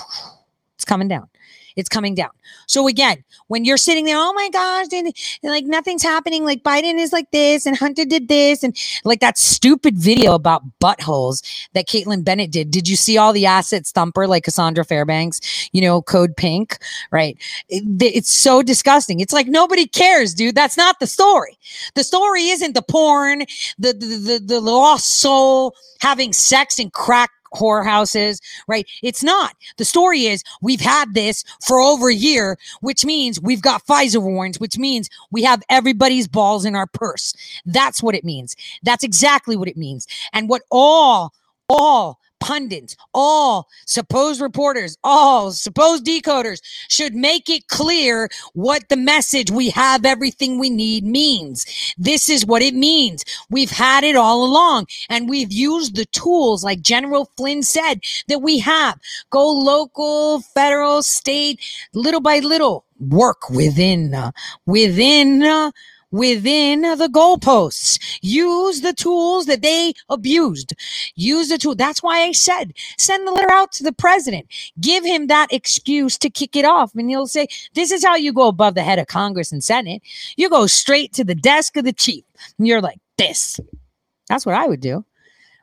It's coming down. It's coming down. So again, when you're sitting there, oh my gosh, and, and like nothing's happening. Like Biden is like this, and Hunter did this, and like that stupid video about buttholes that Kaitlin Bennett did. Did you see all the assets thumper like Cassandra Fairbanks? You know, code pink, right? It- it's so disgusting. It's like nobody cares, dude. That's not the story. The story isn't the porn, the the the, the lost soul having sex and crack whorehouses, right? It's not. The story is we've had this for over a year, which means we've got FISA warrants, which means we have everybody's balls in our purse. That's what it means. That's exactly what it means. And what all, all pundits, all supposed reporters, all supposed decoders should make it clear what the message we have everything we need means. This is what it means. We've had it all along and we've used the tools like General Flynn said that we have. Go local, federal, state, little by little, work within, uh, within, uh, within the goalposts. Use the tools that they abused. Use the tool. That's why I said send the letter out to the president. Give him that excuse to kick it off. And he'll say, This is how you go above the head of Congress and Senate. You go straight to the desk of the chief. And you're like, This. That's what I would do.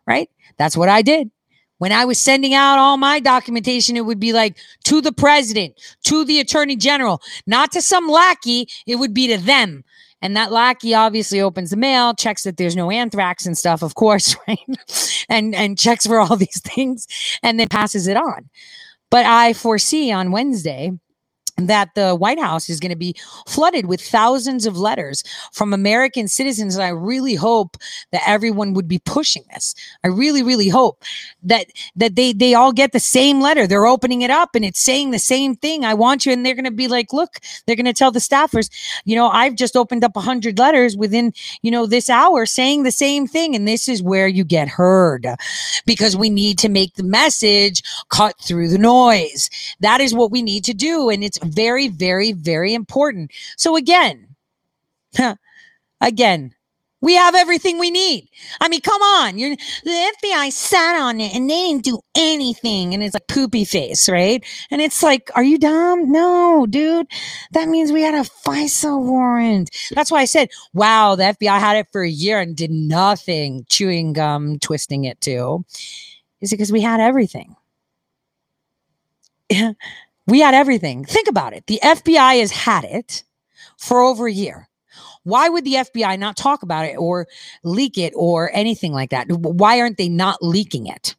Right? That's what I did. When I was sending out all my documentation, it would be like to the president, to the attorney general, not to some lackey. It would be to them. And that lackey obviously opens the mail, checks that there's no anthrax and stuff, of course, right? and and checks for all these things and then passes it on. But I foresee on Wednesday that the White House is going to be flooded with thousands of letters from American citizens. And I really hope that everyone would be pushing this. I really, really hope that that they they all get the same letter. They're opening it up and it's saying the same thing. I want you, and they're going to be like, look, they're going to tell the staffers, you know, I've just opened up a hundred letters within you know this hour saying the same thing, and this is where you get heard because we need to make the message cut through the noise. That is what we need to do, and it's very, very, very important. So again, again, we have everything we need. I mean, come on. You're, the FBI sat on it and they didn't do anything. And it's like poopy face, right? And it's like, are you dumb? No, dude. That means we had a FISA warrant. That's why I said, wow, the FBI had it for a year and did nothing, chewing gum, twisting it too. Is it because we had everything? we had everything. Think about it. The FBI has had it for over a year. Why would the FBI not talk about it or leak it or anything like that? Why aren't they not leaking it?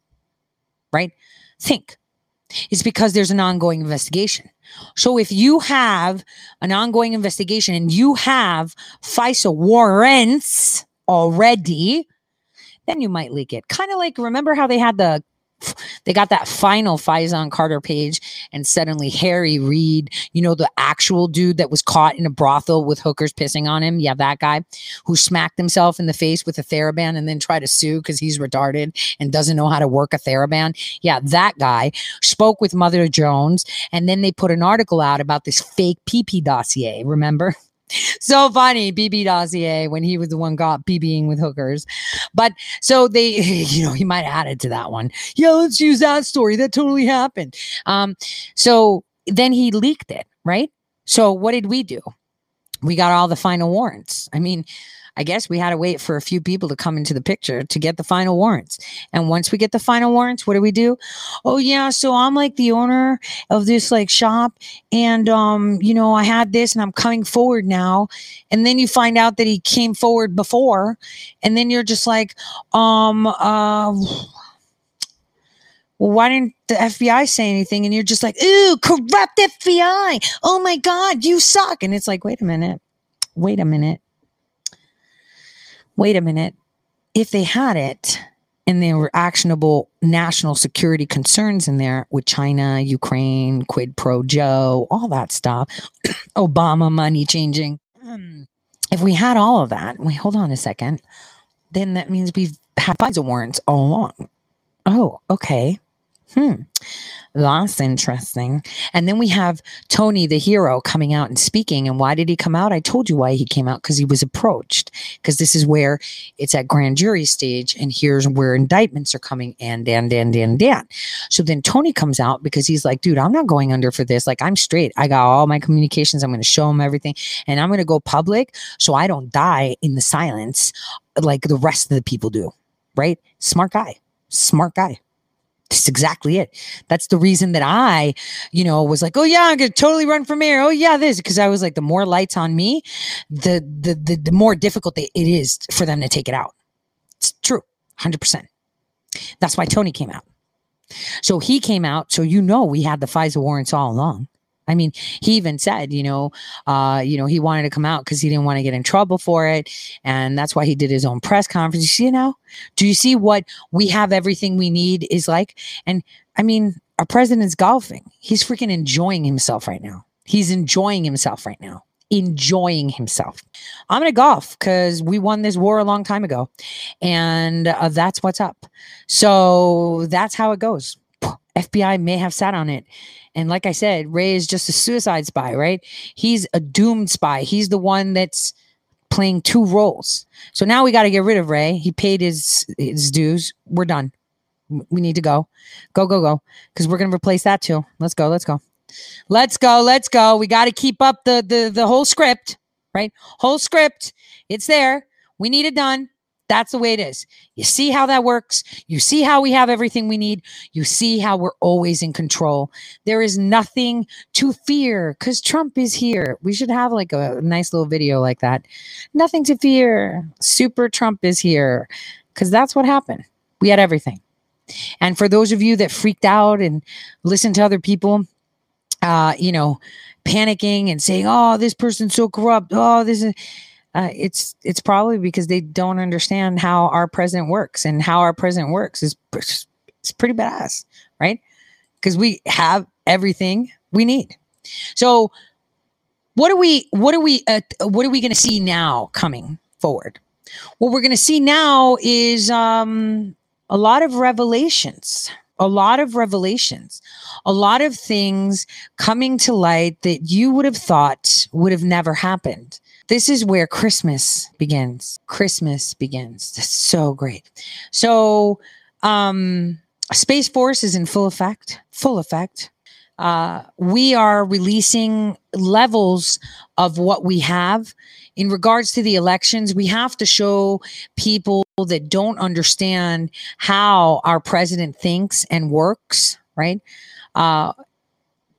Right? Think. It's because there's an ongoing investigation. So if you have an ongoing investigation and you have FISA warrants already, then you might leak it. Kind of like remember how they had the they got that final FISA on Carter Page, and suddenly Harry Reid, you know, the actual dude that was caught in a brothel with hookers pissing on him. Yeah, that guy who smacked himself in the face with a TheraBand and then tried to sue because he's retarded and doesn't know how to work a TheraBand. Yeah, that guy spoke with Mother Jones, and then they put an article out about this fake PP dossier. Remember? so funny bb dossier when he was the one got bbing with hookers. But so they you know he might have added to that one. Yeah let's use that story. That totally happened. Um so then he leaked it right? So what did we do? We got all the final warrants. I mean I guess we had to wait for a few people to come into the picture to get the final warrants. And once we get the final warrants, what do we do? Oh yeah, so I'm like the owner of this like shop and um you know, I had this and I'm coming forward now. And then you find out that he came forward before and then you're just like um uh well, why didn't the FBI say anything? And you're just like, ooh, corrupt FBI. Oh my God, you suck. And it's like, wait a minute. Wait a minute wait a minute, if they had it and there were actionable national security concerns in there with China, Ukraine, quid pro Joe, all that stuff, Obama money changing. If we had all of that, wait, hold on a second, then that means we've had FISA warrants all along. Oh, okay. Hmm. That's interesting. And then we have Tony, the hero, coming out and speaking. And why did he come out? I told you why he came out because he was approached. Because this is where it's at grand jury stage, and here's where indictments are coming, and and and and and. So then Tony comes out because he's like, dude, I'm not going under for this. Like I'm straight. I got all my communications. I'm going to show him everything, and I'm going to go public so I don't die in the silence like the rest of the people do. Right? Smart guy. Smart guy. That's exactly it. That's the reason that I, you know, was like, oh yeah, I'm gonna totally run for mayor. Oh yeah, this because I was like, the more lights on me, the the the, the more difficult it is for them to take it out. It's true, hundred percent. That's why Tony came out. So he came out. So you know, we had the FISA warrants all along. I mean, he even said, you know, uh, you know, he wanted to come out because he didn't want to get in trouble for it, and that's why he did his own press conference. You see, know, do you see what we have? Everything we need is like, and I mean, our president's golfing. He's freaking enjoying himself right now. He's enjoying himself right now. Enjoying himself. I'm gonna golf because we won this war a long time ago, and uh, that's what's up. So that's how it goes. FBI may have sat on it. And like I said, Wray is just a suicide spy, right? He's a doomed spy. He's the one that's playing two roles. So now we got to get rid of Wray. He paid his his dues. We're done. We need to go. Go, go, go. Because we're gonna replace that too. Let's go, let's go. Let's go, let's go. We got to keep up the the the whole script, right? Whole script. It's there. We need it done. That's the way it is. You see how that works. You see how we have everything we need. You see how we're always in control. There is nothing to fear because Trump is here. We should have like a nice little video like that. Nothing to fear. Super Trump is here because that's what happened. We had everything. And for those of you that freaked out and listened to other people, uh, you know, panicking and saying, "Oh, this person's so corrupt. Oh, this is," uh, it's it's probably because they don't understand how our president works, and how our president works is it's pretty badass, right? Because we have everything we need. So, what are we? What are we? Uh, what are we going to see now coming forward? What we're going to see now is um, a lot of revelations a lot of revelations, a lot of things coming to light that you would have thought would have never happened. This is where Christmas begins. Christmas begins. That's so great. So, um, Space Force is in full effect, full effect. Uh, we are releasing levels of what we have in regards to the elections. We have to show people that don't understand how our president thinks and works, right? Uh,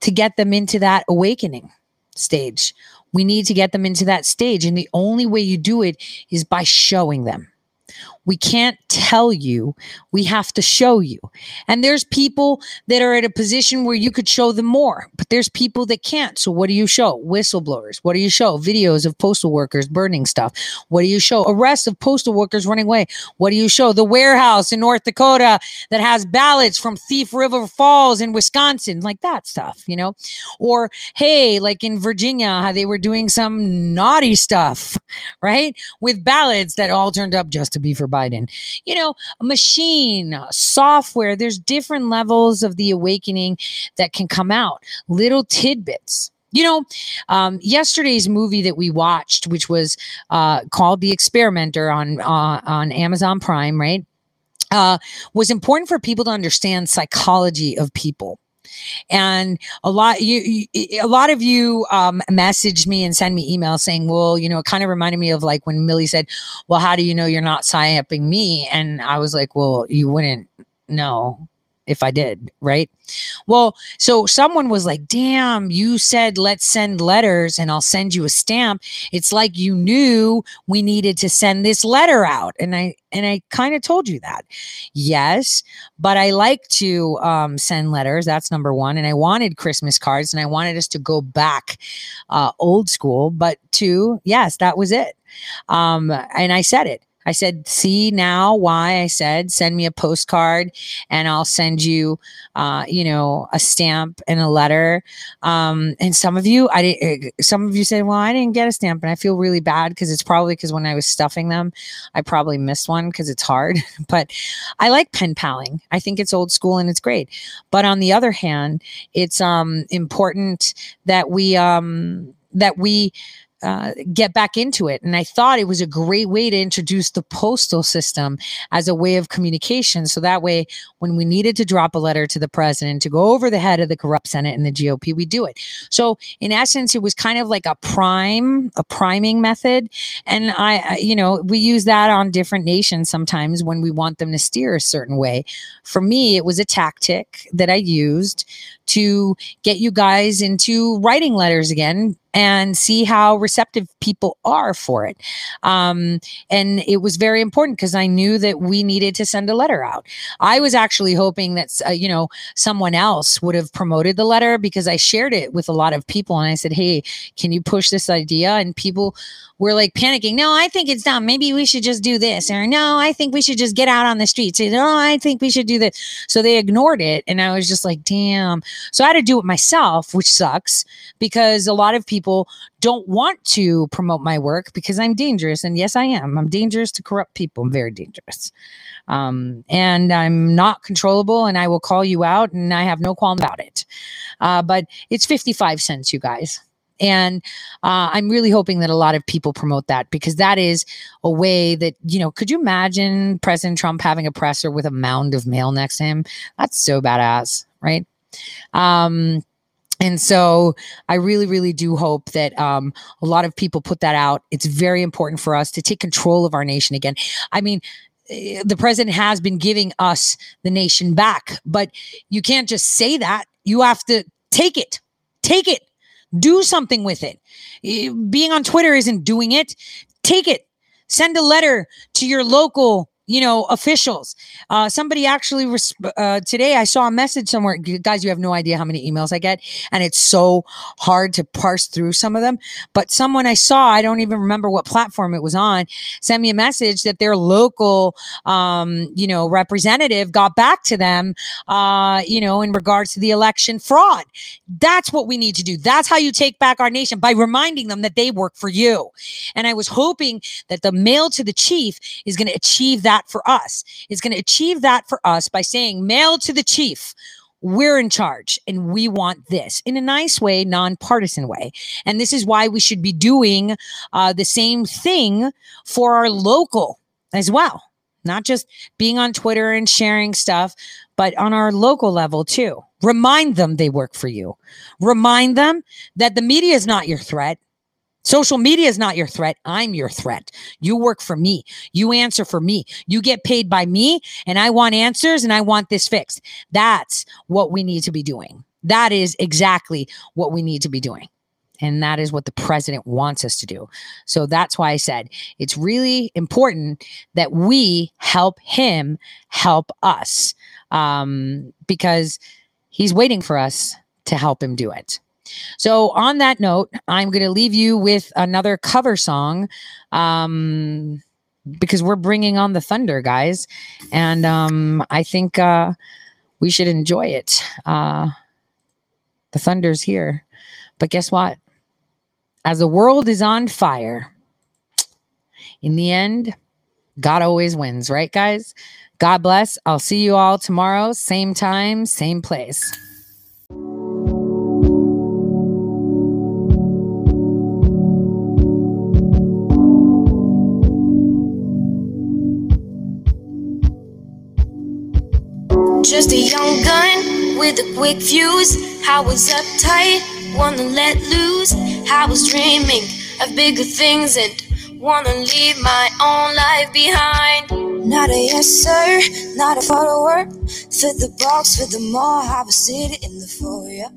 to get them into that awakening stage. We need to get them into that stage. And the only way you do it is by showing them. We can't tell you. We have to show you. And there's people that are at a position where you could show them more, but there's people that can't. So what do you show? Whistleblowers. What do you show? Videos of postal workers burning stuff. What do you show? Arrests of postal workers running away. What do you show? The warehouse in North Dakota that has ballots from Thief River Falls in Wisconsin, like that stuff, you know? Or hey, like in Virginia, how they were doing some naughty stuff, right? With ballots that all turned up just to be for Biden. You know, machine, software, there's different levels of the awakening that can come out, little tidbits. You know, um, yesterday's movie that we watched, which was uh, called The Experimenter on uh, on Amazon Prime, right, uh, was important for people to understand psychology of people and a lot you, you a lot of you um, messaged me and send me emails saying well you know it kind of reminded me of like when millie said well how do you know you're not psyoping me and i was like well you wouldn't know if I did, right? Well, so someone was like, damn, you said let's send letters and I'll send you a stamp. It's like you knew we needed to send this letter out. And I and I kind of told you that. Yes, but I like to um, send letters. That's number one. And I wanted Christmas cards and I wanted us to go back uh, old school. But two, yes, that was it. Um, and I said it. I said, see now why I said send me a postcard and I'll send you, uh, you know, a stamp and a letter. Um, and some of you, I didn't, eh, some of you said, well, I didn't get a stamp and I feel really bad because it's probably because when I was stuffing them, I probably missed one because it's hard. but I like pen paling. I think it's old school and it's great. But on the other hand, it's um, important that we, um, that we uh, get back into it. And I thought it was a great way to introduce the postal system as a way of communication. So that way, when we needed to drop a letter to the president to go over the head of the corrupt Senate and the GOP, we do it. So in essence, it was kind of like a prime, a priming method. And I, you know, we use that on different nations sometimes when we want them to steer a certain way. For me, it was a tactic that I used to get you guys into writing letters again and see how receptive people are for it. Um, and it was very important because I knew that we needed to send a letter out. I was actually hoping that, uh, you know, someone else would have promoted the letter because I shared it with a lot of people and I said, hey, can you push this idea? And people were like panicking. No, I think it's dumb. Maybe we should just do this. Or no, I think we should just get out on the streets. No, I think we should do this. So they ignored it. And I was just like, damn. So I had to do it myself, which sucks because a lot of people don't want to promote my work because I'm dangerous. And yes, I am. I'm dangerous to corrupt people. I'm very dangerous. Um, and I'm not controllable and I will call you out and I have no qualm about it. Uh, but it's 55 cents, you guys. And uh, I'm really hoping that a lot of people promote that because that is a way that, you know, could you imagine President Trump having a presser with a mound of mail next to him? That's so badass, right? Um, And so I really, really do hope that um, a lot of people put that out. It's very important for us to take control of our nation again. I mean, eh, the president has been giving us the nation back, but you can't just say that. You have to take it, take it, do something with it. Eh, Being on Twitter isn't doing it. Take it, send a letter to your local you know officials. Uh somebody actually res- uh today i saw a message somewhere guys you have no idea how many emails i get and it's so hard to parse through some of them but someone i saw i don't even remember what platform it was on sent me a message that their local um you know representative got back to them uh you know in regards to the election fraud. That's what we need to do. That's how you take back our nation by reminding them that they work for you. And i was hoping that the mail to the chief is going to achieve that for us. It's going to achieve that for us by saying, mail to the chief. We're in charge and we want this in a nice way, nonpartisan way. And this is why we should be doing uh, the same thing for our local as well. Not just being on Twitter and sharing stuff, but on our local level too. Remind them they work for you. Remind them that the media is not your threat. Social media is not your threat. I'm your threat. You work for me. You answer for me. You get paid by me, and I want answers and I want this fixed. That's what we need to be doing. That is exactly what we need to be doing. And that is what the president wants us to do. So that's why I said it's really important that we help him help us um, because he's waiting for us to help him do it. So, on that note, I'm going to leave you with another cover song um, because we're bringing on the thunder, guys. And um, I think uh, we should enjoy it. Uh, the thunder's here. But guess what? As the world is on fire, in the end, God always wins, right, guys? God bless. I'll see you all tomorrow, same time, same place. Just a young gun with a quick fuse. I was uptight, wanna let loose. I was dreaming of bigger things and wanna leave my own life behind. Not a yes sir, not a follower. Fit the box, fit the mall. I was sitting in the foyer.